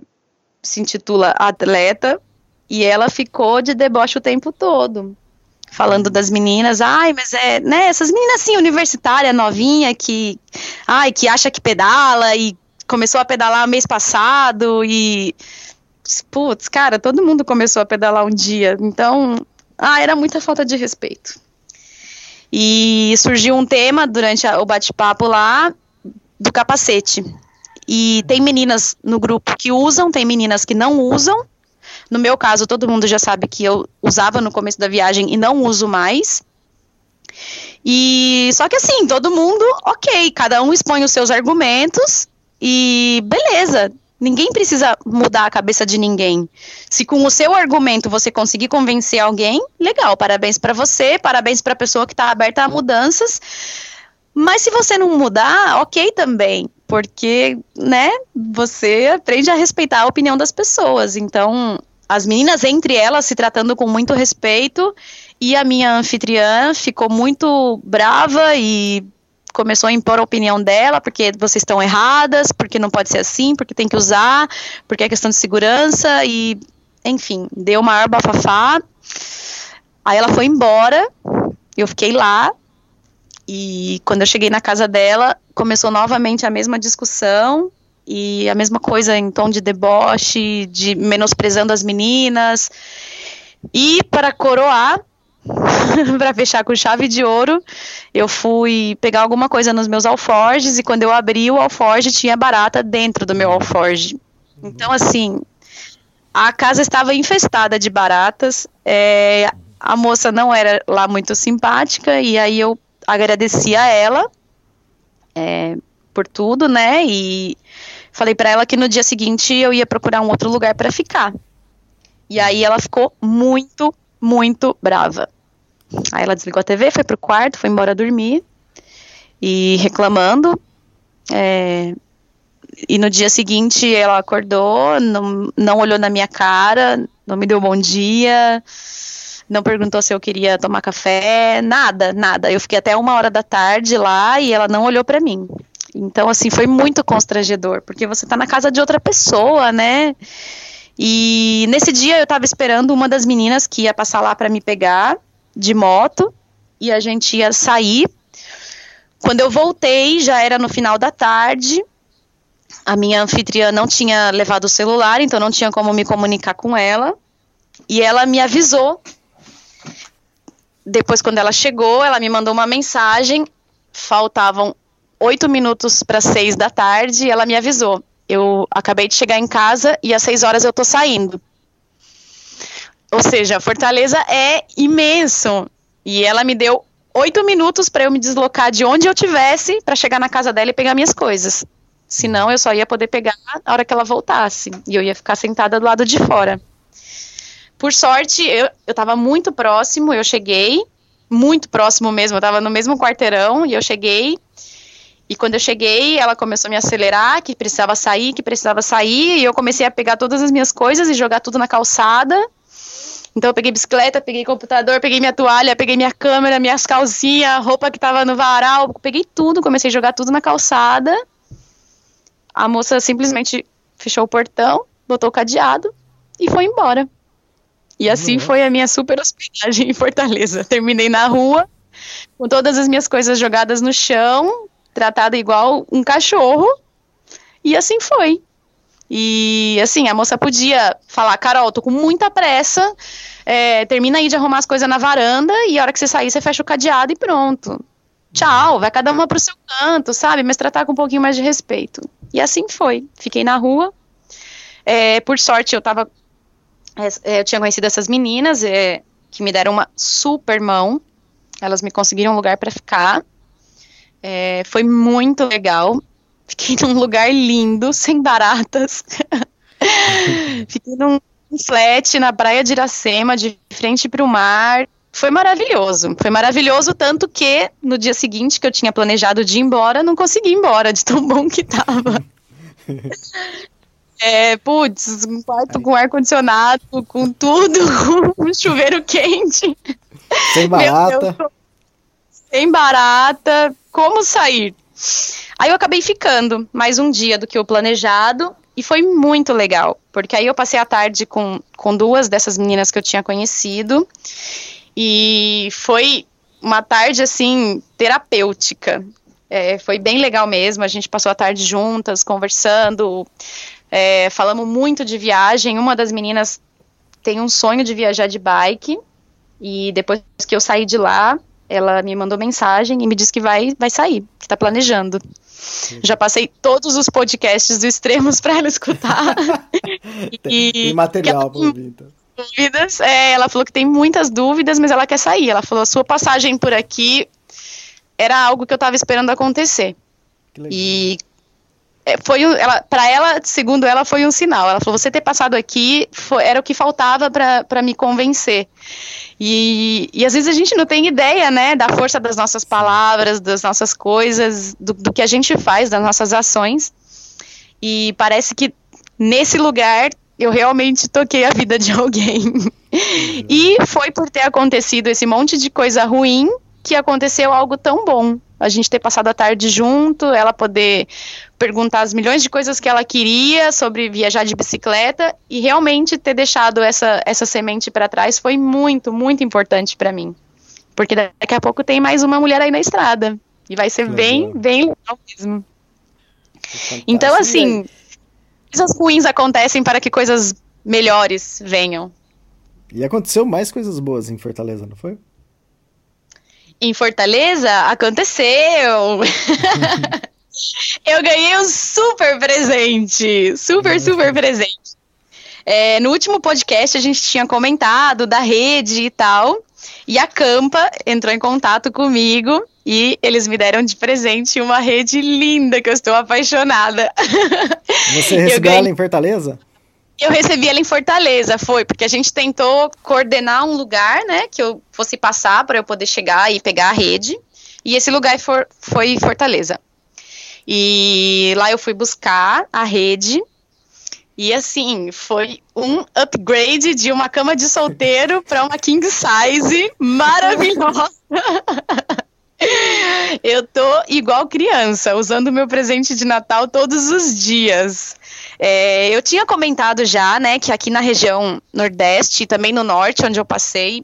se intitula Atleta, e ela ficou de deboche o tempo todo falando das meninas, ai, mas é, né, essas meninas assim, universitária, novinha, que, ai, que acha que pedala e começou a pedalar mês passado e, putz, cara, todo mundo começou a pedalar um dia, então, ah, era muita falta de respeito. E surgiu um tema durante o bate-papo lá do capacete. E tem meninas no grupo que usam, tem meninas que não usam, No meu caso, todo mundo já sabe que eu usava no começo da viagem e não uso mais. E só que assim, todo mundo, ok, cada um expõe os seus argumentos e beleza. Ninguém precisa mudar a cabeça de ninguém. Se com o seu argumento você conseguir convencer alguém, legal, parabéns para você, parabéns para a pessoa que está aberta a mudanças. Mas se você não mudar, ok também, porque, né, você aprende a respeitar a opinião das pessoas. Então, as meninas entre elas se tratando com muito respeito. E a minha anfitriã ficou muito brava e começou a impor a opinião dela, porque vocês estão erradas, porque não pode ser assim, porque tem que usar, porque é questão de segurança. E, enfim, deu maior bafafá. Aí ela foi embora, eu fiquei lá. E quando eu cheguei na casa dela, começou novamente a mesma discussão e a mesma coisa em tom de deboche, de menosprezando as meninas. E para coroar, para fechar com chave de ouro, eu fui pegar alguma coisa nos meus alforjes e quando eu abri o alforje tinha barata dentro do meu alforje. Então, assim, a casa estava infestada de baratas. É, a moça não era lá muito simpática e aí eu agradeci a ela é, por tudo, né? E falei para ela que no dia seguinte eu ia procurar um outro lugar para ficar. E aí ela ficou muito, muito brava. Aí ela desligou a TV, foi pro quarto, foi embora dormir e reclamando. É, e no dia seguinte ela acordou, não, não olhou na minha cara, não me deu bom dia, não perguntou se eu queria tomar café, nada, nada. Eu fiquei até uma hora da tarde lá e ela não olhou para mim. Então, assim, foi muito constrangedor, porque você tá na casa de outra pessoa, né? E nesse dia eu tava esperando uma das meninas que ia passar lá para me pegar de moto e a gente ia sair. Quando eu voltei, já era no final da tarde. A minha anfitriã não tinha levado o celular, então não tinha como me comunicar com ela. E ela me avisou. Depois, quando ela chegou, ela me mandou uma mensagem. Faltavam oito minutos para seis da tarde. Ela me avisou: eu acabei de chegar em casa e às seis horas eu tô saindo. Ou seja, Fortaleza é imenso. E ela me deu oito minutos para eu me deslocar de onde eu tivesse para chegar na casa dela e pegar minhas coisas. Senão eu só ia poder pegar na hora que ela voltasse. E eu ia ficar sentada do lado de fora. Por sorte, eu, eu tava muito próximo, eu cheguei, muito próximo mesmo, eu tava no mesmo quarteirão e eu cheguei. E quando eu cheguei, ela começou a me acelerar, que precisava sair, que precisava sair, e eu comecei a pegar todas as minhas coisas e jogar tudo na calçada. Então eu peguei bicicleta, peguei computador, peguei minha toalha, peguei minha câmera, minhas calcinhas, roupa que tava no varal, peguei tudo, comecei a jogar tudo na calçada. A moça simplesmente fechou o portão, botou o cadeado e foi embora. E assim Nossa. foi a minha super hospedagem em Fortaleza. Terminei na rua, com todas as minhas coisas jogadas no chão, tratada igual um cachorro. E assim foi. E assim, a moça podia falar, Carol, tô com muita pressa, é, termina aí de arrumar as coisas na varanda e a hora que você sair, você fecha o cadeado e pronto. Tchau, vai cada uma pro seu canto, sabe? Mas tratar com um pouquinho mais de respeito. E assim foi. Fiquei na rua. É, por sorte, eu tava. É, eu tinha conhecido essas meninas é, que me deram uma super mão. Elas me conseguiram um lugar para ficar. É, foi muito legal. Fiquei num lugar lindo, sem baratas. Fiquei num flat na praia de Iracema, de frente para o mar. Foi maravilhoso. Foi maravilhoso, tanto que no dia seguinte que eu tinha planejado de ir embora, não consegui ir embora, de tão bom que tava. É, putz, um quarto com ar-condicionado, com tudo, com um chuveiro quente. Sem barata. Deus, sem barata. Como sair? Aí eu acabei ficando mais um dia do que o planejado e foi muito legal, porque aí eu passei a tarde com, com duas dessas meninas que eu tinha conhecido e foi uma tarde assim terapêutica. É, foi bem legal mesmo. A gente passou a tarde juntas, conversando, é, falamos muito de viagem. Uma das meninas tem um sonho de viajar de bike e depois que eu saí de lá, ela me mandou mensagem e me disse que vai, vai sair, que está planejando. Já passei todos os podcasts do Extremos para ela escutar. tem material para ouvir, então. Dúvidas. É, ela falou que tem muitas dúvidas, mas ela quer sair. Ela falou: a sua passagem por aqui era algo que eu estava esperando acontecer. E é, foi ela para ela segundo ela foi um sinal ela falou você ter passado aqui foi, era o que faltava para me convencer e, e às vezes a gente não tem ideia né da força das nossas palavras das nossas coisas do, do que a gente faz das nossas ações. E parece que nesse lugar eu realmente toquei a vida de alguém. E foi por ter acontecido esse monte de coisa ruim que aconteceu algo tão bom a gente ter passado a tarde junto, ela poder perguntar as milhões de coisas que ela queria sobre viajar de bicicleta e realmente ter deixado essa, essa semente para trás foi muito, muito importante para mim. Porque daqui a pouco tem mais uma mulher aí na estrada. E vai ser bem, bem legal mesmo. Então, assim, coisas ruins acontecem para que coisas melhores venham. E aconteceu mais coisas boas em Fortaleza, não foi? Em Fortaleza, aconteceu. eu ganhei um super presente. Super, super presente. É, no último podcast a gente tinha comentado da rede e tal. E a Campa entrou em contato comigo e eles me deram de presente uma rede linda que eu estou apaixonada. Você recebeu ela em Fortaleza? Eu recebi ela em Fortaleza, foi, porque a gente tentou coordenar um lugar, né, que eu fosse passar para eu poder chegar e pegar a rede. E esse lugar for, foi Fortaleza. E lá eu fui buscar a rede. E assim, foi um upgrade de uma cama de solteiro para uma king size maravilhosa. eu tô igual criança, usando meu presente de Natal todos os dias. É, eu tinha comentado já, né, que aqui na região Nordeste e também no Norte, onde eu passei,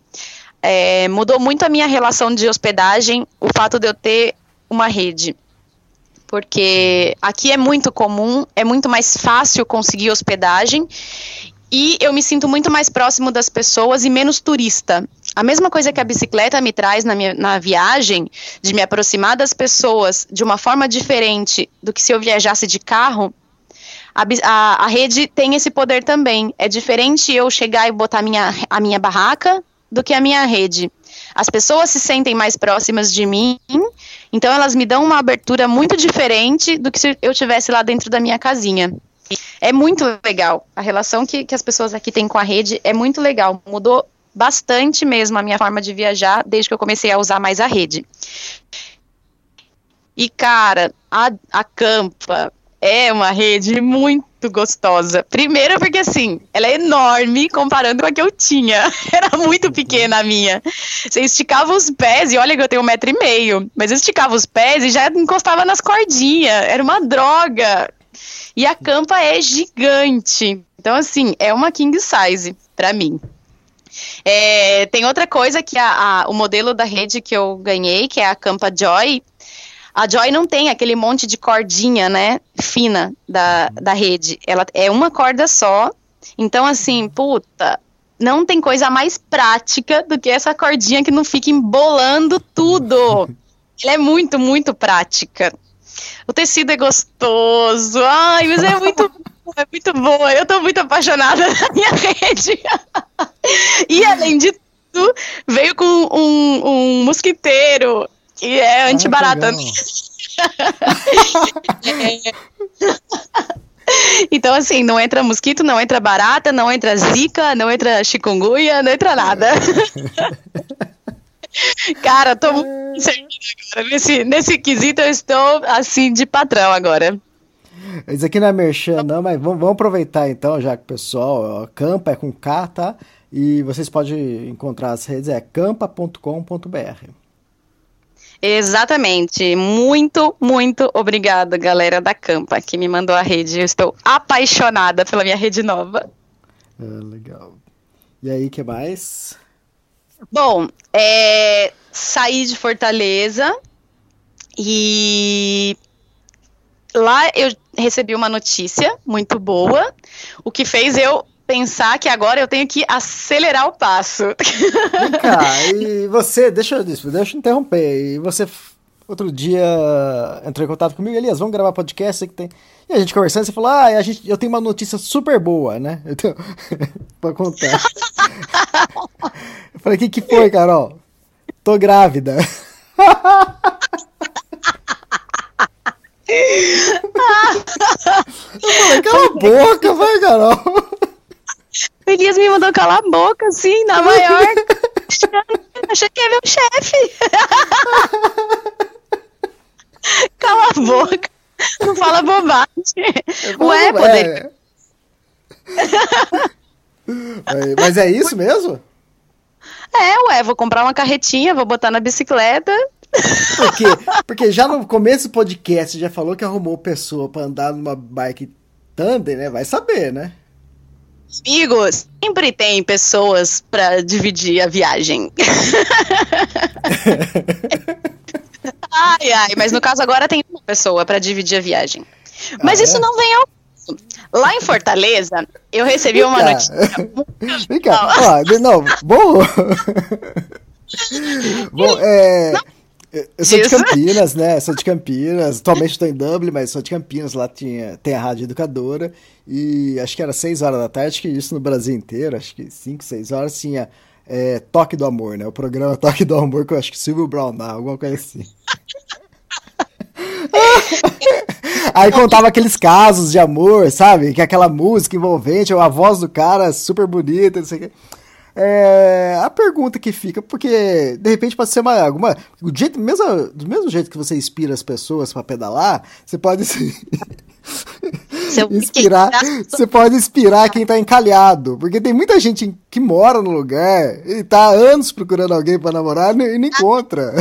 é, mudou muito a minha relação de hospedagem o fato de eu ter uma rede. Porque aqui é muito comum, é muito mais fácil conseguir hospedagem e eu me sinto muito mais próximo das pessoas e menos turista. A mesma coisa que a bicicleta me traz na, minha, na viagem, de me aproximar das pessoas de uma forma diferente do que se eu viajasse de carro, a, a, a, rede tem esse poder também. É diferente eu chegar e botar minha, a minha barraca do que a minha rede. As pessoas se sentem mais próximas de mim, então elas me dão uma abertura muito diferente do que se eu tivesse lá dentro da minha casinha. É muito legal. A relação que, que as pessoas aqui têm com a rede é muito legal. Mudou bastante mesmo a minha forma de viajar desde que eu comecei a usar mais a rede. E, cara, a, a Campa, é uma rede muito gostosa. Primeiro porque assim, ela é enorme comparando com a que eu tinha. Era muito pequena a minha. Você esticava os pés, e olha que eu tenho um metro e meio, mas eu esticava os pés e já encostava nas cordinhas. Era uma droga. E a campa é gigante. Então, assim, é uma king size para mim. É, tem outra coisa que a, a, o modelo da rede que eu ganhei, que é a Campa Joy, a Joy não tem aquele monte de cordinha, né, fina da, da rede. Ela é uma corda só. Então, assim, puta, não tem coisa mais prática do que essa cordinha que não fica embolando tudo. Ela é muito, muito prática. O tecido é gostoso. Ai, mas é muito é muito boa. Eu tô muito apaixonada na minha rede. e além de tudo, veio com um, um mosquiteiro que é ah, antibarata. Então, assim, não entra mosquito, não entra barata, não entra zika, não entra chikungunya, não entra nada. Cara, tô muito agora. Nesse, nesse quesito eu estou, assim, de patrão agora. Isso aqui não é merchan, não, mas vamos, vamos aproveitar então, já que o pessoal, campa é com K, tá? E vocês podem encontrar as redes, é campa.com.br. Exatamente. Muito, muito obrigada, galera da Campa, que me mandou a rede. Eu estou apaixonada pela minha rede nova. É, legal. E aí, que mais? Bom, é, saí de Fortaleza e lá eu recebi uma notícia muito boa, o que fez eu pensar que agora eu tenho que acelerar o passo. Vem cá, e você, deixa eu, deixa eu interromper, e você outro dia entrou em contato comigo, Elias, vamos gravar podcast, que tem. E a gente conversando, você falou, ah, a gente, eu tenho uma notícia super boa, né? Então, pra contar. eu falei, o que, que foi, Carol? Tô grávida. eu falei, cala a boca, vai, Carol. O Elias me mandou calar a boca, assim, na maior. Achei que ver o chefe. Cala a boca. Não fala bobagem. Ué, poder. É. Mas é isso mesmo? É, ué, vou comprar uma carretinha, vou botar na bicicleta. Por quê? Porque já no começo do podcast já falou que arrumou pessoa pra andar numa bike Thunder, né? Vai saber, né? Amigos, sempre tem pessoas pra dividir a viagem. ai, ai, mas no caso agora tem uma pessoa pra dividir a viagem. Mas Ah, isso é? não vem ao caso. Lá em Fortaleza, eu recebi uma cá. notícia. Vem cá, ó, de- não, bom. bom, é. Eu sou de. Campinas, né? Sou de Campinas. Atualmente estou em Dublin, mas sou de Campinas. Lá tinha, tem a Rádio Educadora. E acho que era 6 horas da tarde, acho que isso no Brasil inteiro, acho que 5, 6 horas, tinha é, Toque do Amor, né? O programa Toque do Amor, que eu acho que Silvio Brown dá, alguma coisa assim. Aí contava aqueles casos de amor, sabe? Que é aquela música envolvente, a voz do cara super bonita, não sei o quê. É, a pergunta que fica, porque de repente pode ser uma, alguma. O jeito, mesmo, do mesmo jeito que você inspira as pessoas pra pedalar, você pode se- inspirar. Você pode inspirar quem tá encalhado. Porque tem muita gente que mora no lugar e tá há anos procurando alguém pra namorar e não encontra.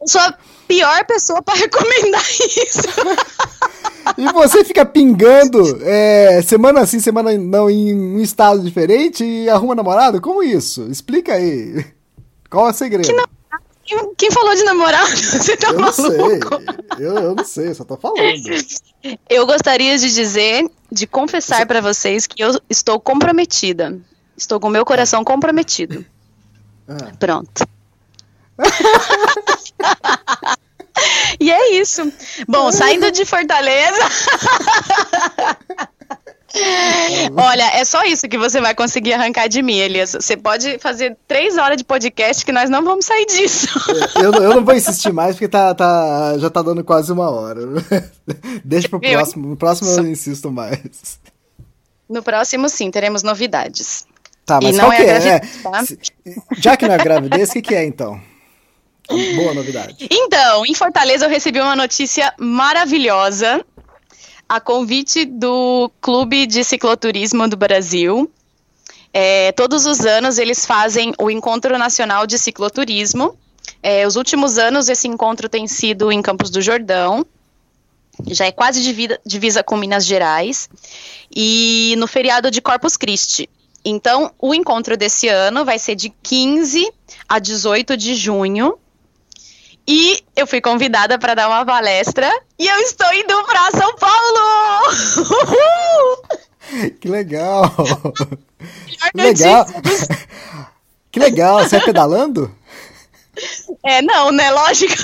Eu sou a pior pessoa pra recomendar isso. E você fica pingando é, semana sim, semana não, em um estado diferente e arruma namorado? Como isso? Explica aí. Qual é o segredo? Quem, quem falou de namorado? Você tá eu não sei. maluco? Eu, eu não sei, só tô falando. Eu gostaria de dizer, de confessar pra vocês que eu estou comprometida. Estou com meu coração comprometido. Ah. Pronto. e é isso. Bom, saindo de Fortaleza. Olha, é só isso que você vai conseguir arrancar de mim, Elias. Você pode fazer três horas de podcast que nós não vamos sair disso. Eu, eu não vou insistir mais porque tá, tá, já tá dando quase uma hora. Deixa pro Viu? próximo. No próximo eu insisto mais. No próximo, sim, teremos novidades. Tá, E mas não qual é é? gravidez, tá? se- Já que não é gravidez, o que, que é então? Boa novidade. Então, em Fortaleza eu recebi uma notícia maravilhosa. A convite do Clube de Cicloturismo do Brasil. É, todos os anos eles fazem o Encontro Nacional de Cicloturismo. É, os últimos anos esse encontro tem sido em Campos do Jordão. Já é quase divida- divisa com Minas Gerais. E no feriado de Corpus Christi. Então, o encontro desse ano vai ser de 15 a 18 de junho. E eu fui convidada para dar uma palestra e eu estou indo para São Paulo! Uhul! Que legal! Que legal! Que legal! Você é pedalando? É, não, né? Lógico.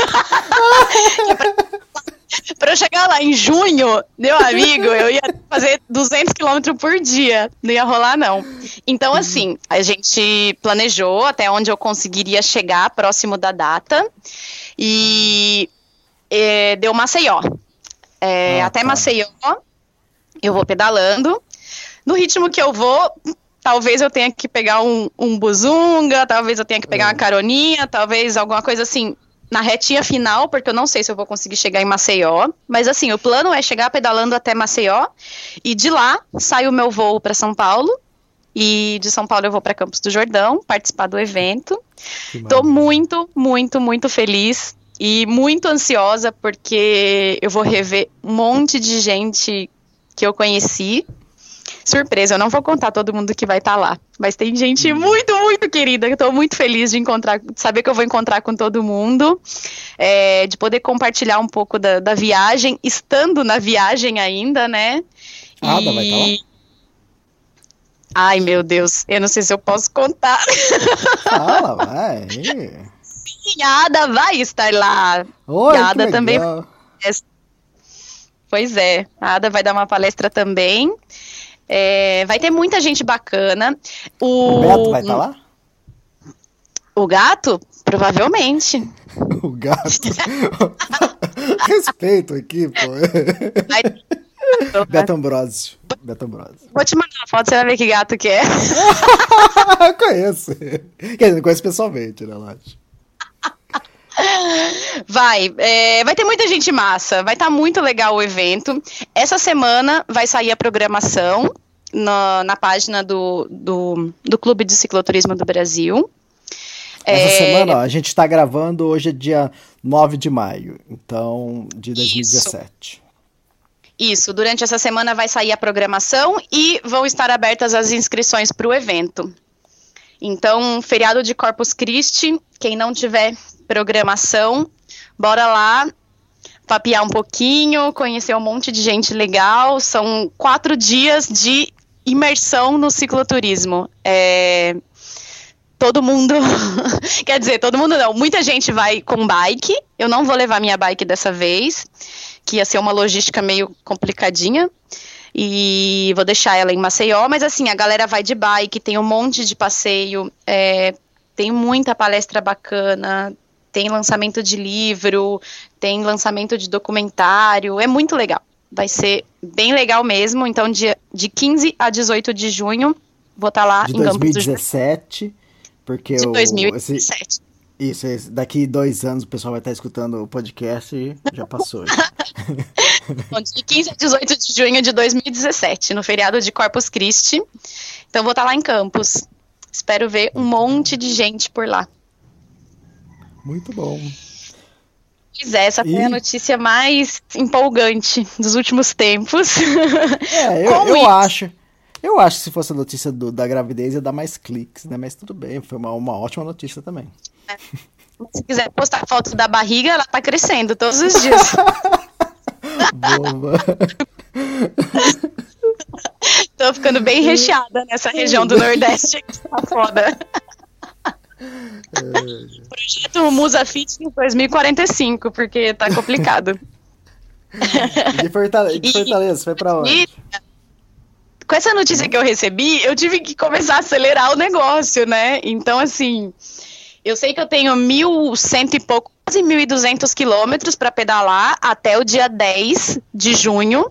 para eu chegar lá em junho, meu amigo, eu ia fazer 200 km por dia. Não ia rolar, não. Então, assim, a gente planejou até onde eu conseguiria chegar próximo da data. E eh, deu Maceió. É, Ah, até tá. Maceió, eu vou pedalando. No ritmo que eu vou, talvez eu tenha que pegar um, um buzunga, talvez eu tenha que pegar uma caroninha, talvez alguma coisa assim na retinha final, porque eu não sei se eu vou conseguir chegar em Maceió. Mas assim, o plano é chegar pedalando até Maceió e de lá sai o meu voo para São Paulo. E de São Paulo eu vou para Campos do Jordão participar do evento. Maravilha. muito, muito, muito feliz e muito ansiosa porque eu vou rever um monte de gente que eu conheci. Surpresa, eu não vou contar todo mundo que vai estar lá, mas tem gente muito, muito querida. Eu tô muito feliz de encontrar, de saber que eu vou encontrar com todo mundo, é, de poder compartilhar um pouco da, da viagem, estando na viagem ainda, né? Ah, Ada vai estar lá? Ai, meu Deus, eu não sei se eu posso contar. Fala, vai. sim, a Ada vai estar lá. Oi, a Ada também. Pois é, a Ada vai dar uma palestra também. É, vai ter muita gente bacana. O, O Beto vai estar lá? O gato? Provavelmente. O gato. Respeito aqui, pô. Vai- Beto Ambrosio. Beto Ambrosio. Vou te mandar uma foto, você vai ver que gato que é. conheço. Quer dizer, não conheço pessoalmente, né, Lati? Vai, é, vai ter muita gente massa, vai estar muito legal o evento. Essa semana vai sair a programação na, na página do, do, do Clube de Cicloturismo do Brasil. Essa É, semana, ó, a gente tá gravando, hoje é dia 9 de maio, então, de 2017. Isso, durante essa semana vai sair a programação e vão estar abertas as inscrições para o evento. Então, feriado de Corpus Christi, quem não tiver programação, bora lá papear um pouquinho, conhecer um monte de gente legal. São quatro dias de imersão no cicloturismo. É, todo mundo, quer dizer, todo mundo não, muita gente vai com bike. Eu não vou levar minha bike dessa vez, que ia ser uma logística meio complicadinha. E vou deixar ela em Maceió, mas assim, a galera vai de bike, tem um monte de passeio, é, tem muita palestra bacana, tem lançamento de livro, tem lançamento de documentário, é muito legal. Vai ser bem legal mesmo. Então, dia, de 15 a 18 de junho, vou estar lá De em Campos do Jordão. 2017, porque De o, 2017. esse- isso, daqui dois anos o pessoal vai estar escutando o podcast e já passou. Então, de 15 a 18 de junho de 2017, no feriado de Corpus Christi. Então, vou estar lá em Campos. Espero ver um monte de gente por lá. Muito bom. Pois é, essa foi E- a notícia mais empolgante dos últimos tempos. É, eu, eu acho. Eu acho que se fosse a notícia do- da gravidez ia dar mais cliques, né? Mas tudo bem, foi uma, uma ótima notícia também. Se quiser postar foto da barriga, ela tá crescendo todos os dias. Boa. Tô ficando bem recheada nessa região do Nordeste. Tá foda. Projeto Musa Fitness 2045, porque tá complicado. de Fortaleza, de E- Fortaleza foi pra onde? E com essa notícia que eu recebi, eu tive que começar a acelerar o negócio, né? Então, assim, eu sei que eu tenho mil cento e pouco, quase 1.200 quilômetros para pedalar até o dia 10 de junho.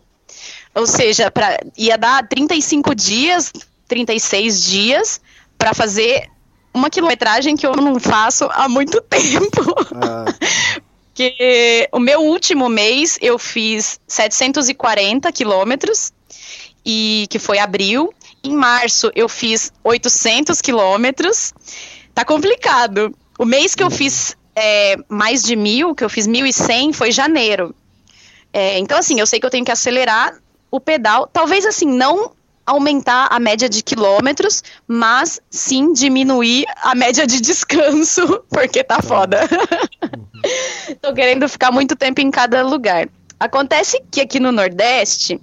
Ou seja, pra, ia dar 35 dias, 36 dias para fazer uma quilometragem que eu não faço há muito tempo. Ah, Porque o meu último mês eu fiz 740 quilômetros, e que foi abril. Em março eu fiz 800 quilômetros. Tá complicado. O mês que eu fiz é, mais de mil, que eu fiz 1.100, foi janeiro. É, então, assim, eu sei que eu tenho que acelerar o pedal. Talvez, assim, não aumentar a média de quilômetros, mas sim diminuir a média de descanso, porque tá foda. Tô querendo ficar muito tempo em cada lugar. Acontece que aqui no Nordeste,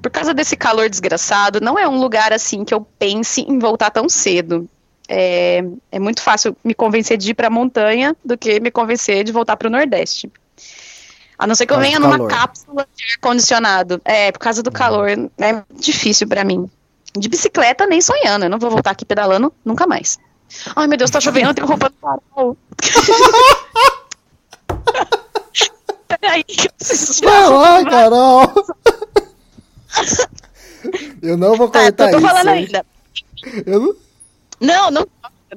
por causa desse calor desgraçado, não é um lugar assim que eu pense em voltar tão cedo. É, é muito fácil me convencer de ir pra montanha do que me convencer de voltar pro Nordeste. A não ser que eu venha numa cápsula de ar-condicionado. É, por causa do calor. É difícil pra mim. De bicicleta, nem sonhando. Eu não vou voltar aqui pedalando nunca mais. Ai, meu Deus, tá chovendo, eu tenho roupa no farol. Peraí, que eu preciso a Vai Carol! Eu não vou Tá, cortar tô, tô isso. falando hein? ainda. Eu não... Não, não.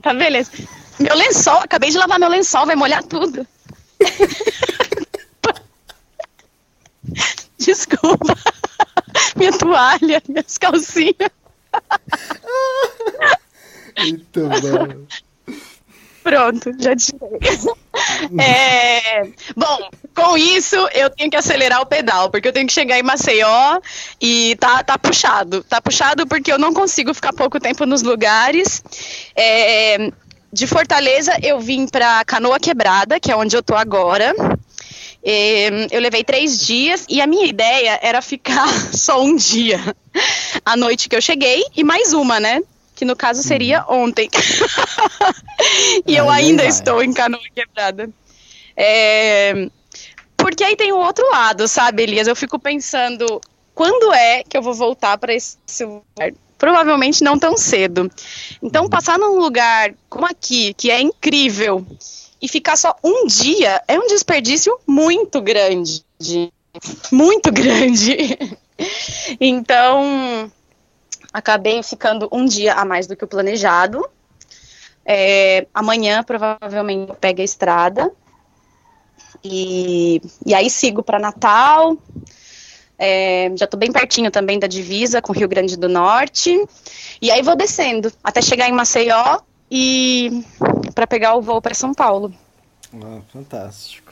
Tá beleza. Meu lençol, acabei de lavar meu lençol, vai molhar tudo. Desculpa. Minha toalha, minhas calcinhas. Muito bom. Pronto, já tirei. É, bom, com isso eu tenho que acelerar o pedal, porque eu tenho que chegar em Maceió e tá, tá puxado. Tá puxado porque eu não consigo ficar pouco tempo nos lugares. É, de Fortaleza eu vim pra Canoa Quebrada, que é onde eu tô agora. É, eu levei três dias e a minha ideia era ficar só um dia. A noite que eu cheguei e mais uma, né? Que no caso seria ontem. e eu ainda estou em canoa quebrada. É, Porque aí tem o outro lado, sabe, Elias? Eu fico pensando, quando é que eu vou voltar para esse lugar? Provavelmente não tão cedo. Então, passar num lugar como aqui, que é incrível, e ficar só um dia é um desperdício muito grande. Muito grande. Então, acabei ficando um dia a mais do que o planejado. É, amanhã, provavelmente, eu pego a estrada. E, e aí sigo para Natal. É, já estou bem pertinho também da divisa com o Rio Grande do Norte. E aí vou descendo até chegar em Maceió e para pegar o voo para São Paulo. Ah, fantástico.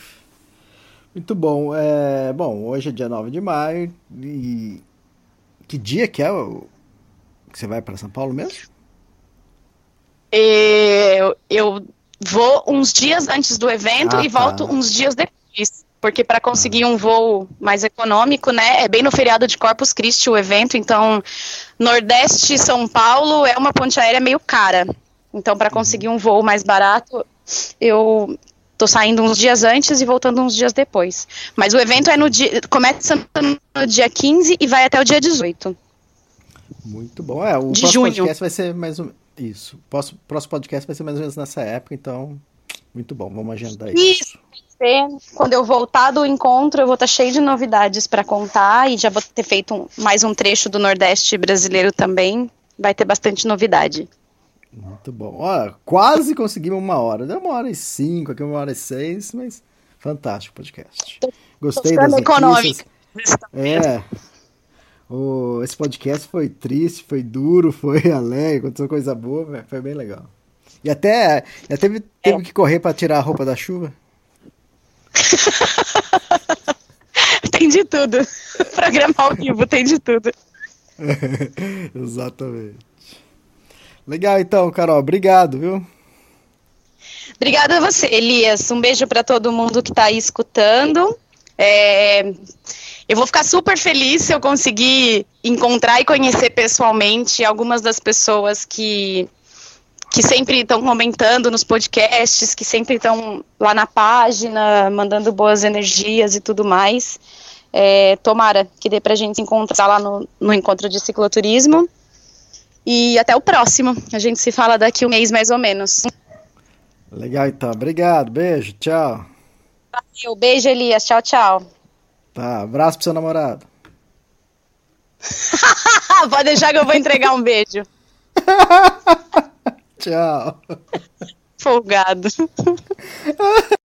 Muito bom. É, bom, hoje é dia 9 de maio e que dia que é que você vai para São Paulo mesmo? É, Eu, eu vou uns dias antes do evento Ah, e tá. volto uns dias depois. Porque para conseguir um voo mais econômico, né? É bem no feriado de Corpus Christi o evento, então Nordeste São Paulo é uma ponte aérea meio cara. Então, para conseguir um voo mais barato, eu tô saindo uns dias antes e voltando uns dias depois. Mas o evento é no dia. Começa no dia 15 e vai até o dia 18. Muito bom. É, o De próximo junho. podcast vai ser mais ou isso. O próximo, podcast vai ser mais ou menos nessa época, então muito bom. Vamos agendar isso. Isso. Quando eu voltar do encontro, eu vou estar cheio de novidades para contar e já vou ter feito um- mais um trecho do Nordeste brasileiro também. Vai ter bastante novidade. Muito bom. Olha, quase conseguimos uma hora. Deu uma hora e cinco, aqui uma hora e seis, mas fantástico o podcast. Gostei das notícias. econômica. É. O, esse podcast foi triste, foi duro, foi alegre, aconteceu coisa boa, foi bem legal. E até, já teve, teve que correr para tirar a roupa da chuva? Tem de tudo. Programa ao vivo, tem de tudo. Exatamente. Legal então, Carol, obrigado, viu? Obrigada a você, Elias. Um beijo para todo mundo que está aí escutando. É, eu vou ficar super feliz se eu conseguir encontrar e conhecer pessoalmente algumas das pessoas que, que sempre estão comentando nos podcasts, que sempre estão lá na página, mandando boas energias e tudo mais. É, tomara que dê pra gente se encontrar lá no, no encontro de cicloturismo. E até o próximo. A gente se fala daqui um mês mais ou menos. Legal então, obrigado, beijo, tchau. Valeu, beijo, Elias. Tchau, tchau. Tá, abraço pro seu namorado. Pode deixar que eu vou entregar um beijo. Tchau. Folgado.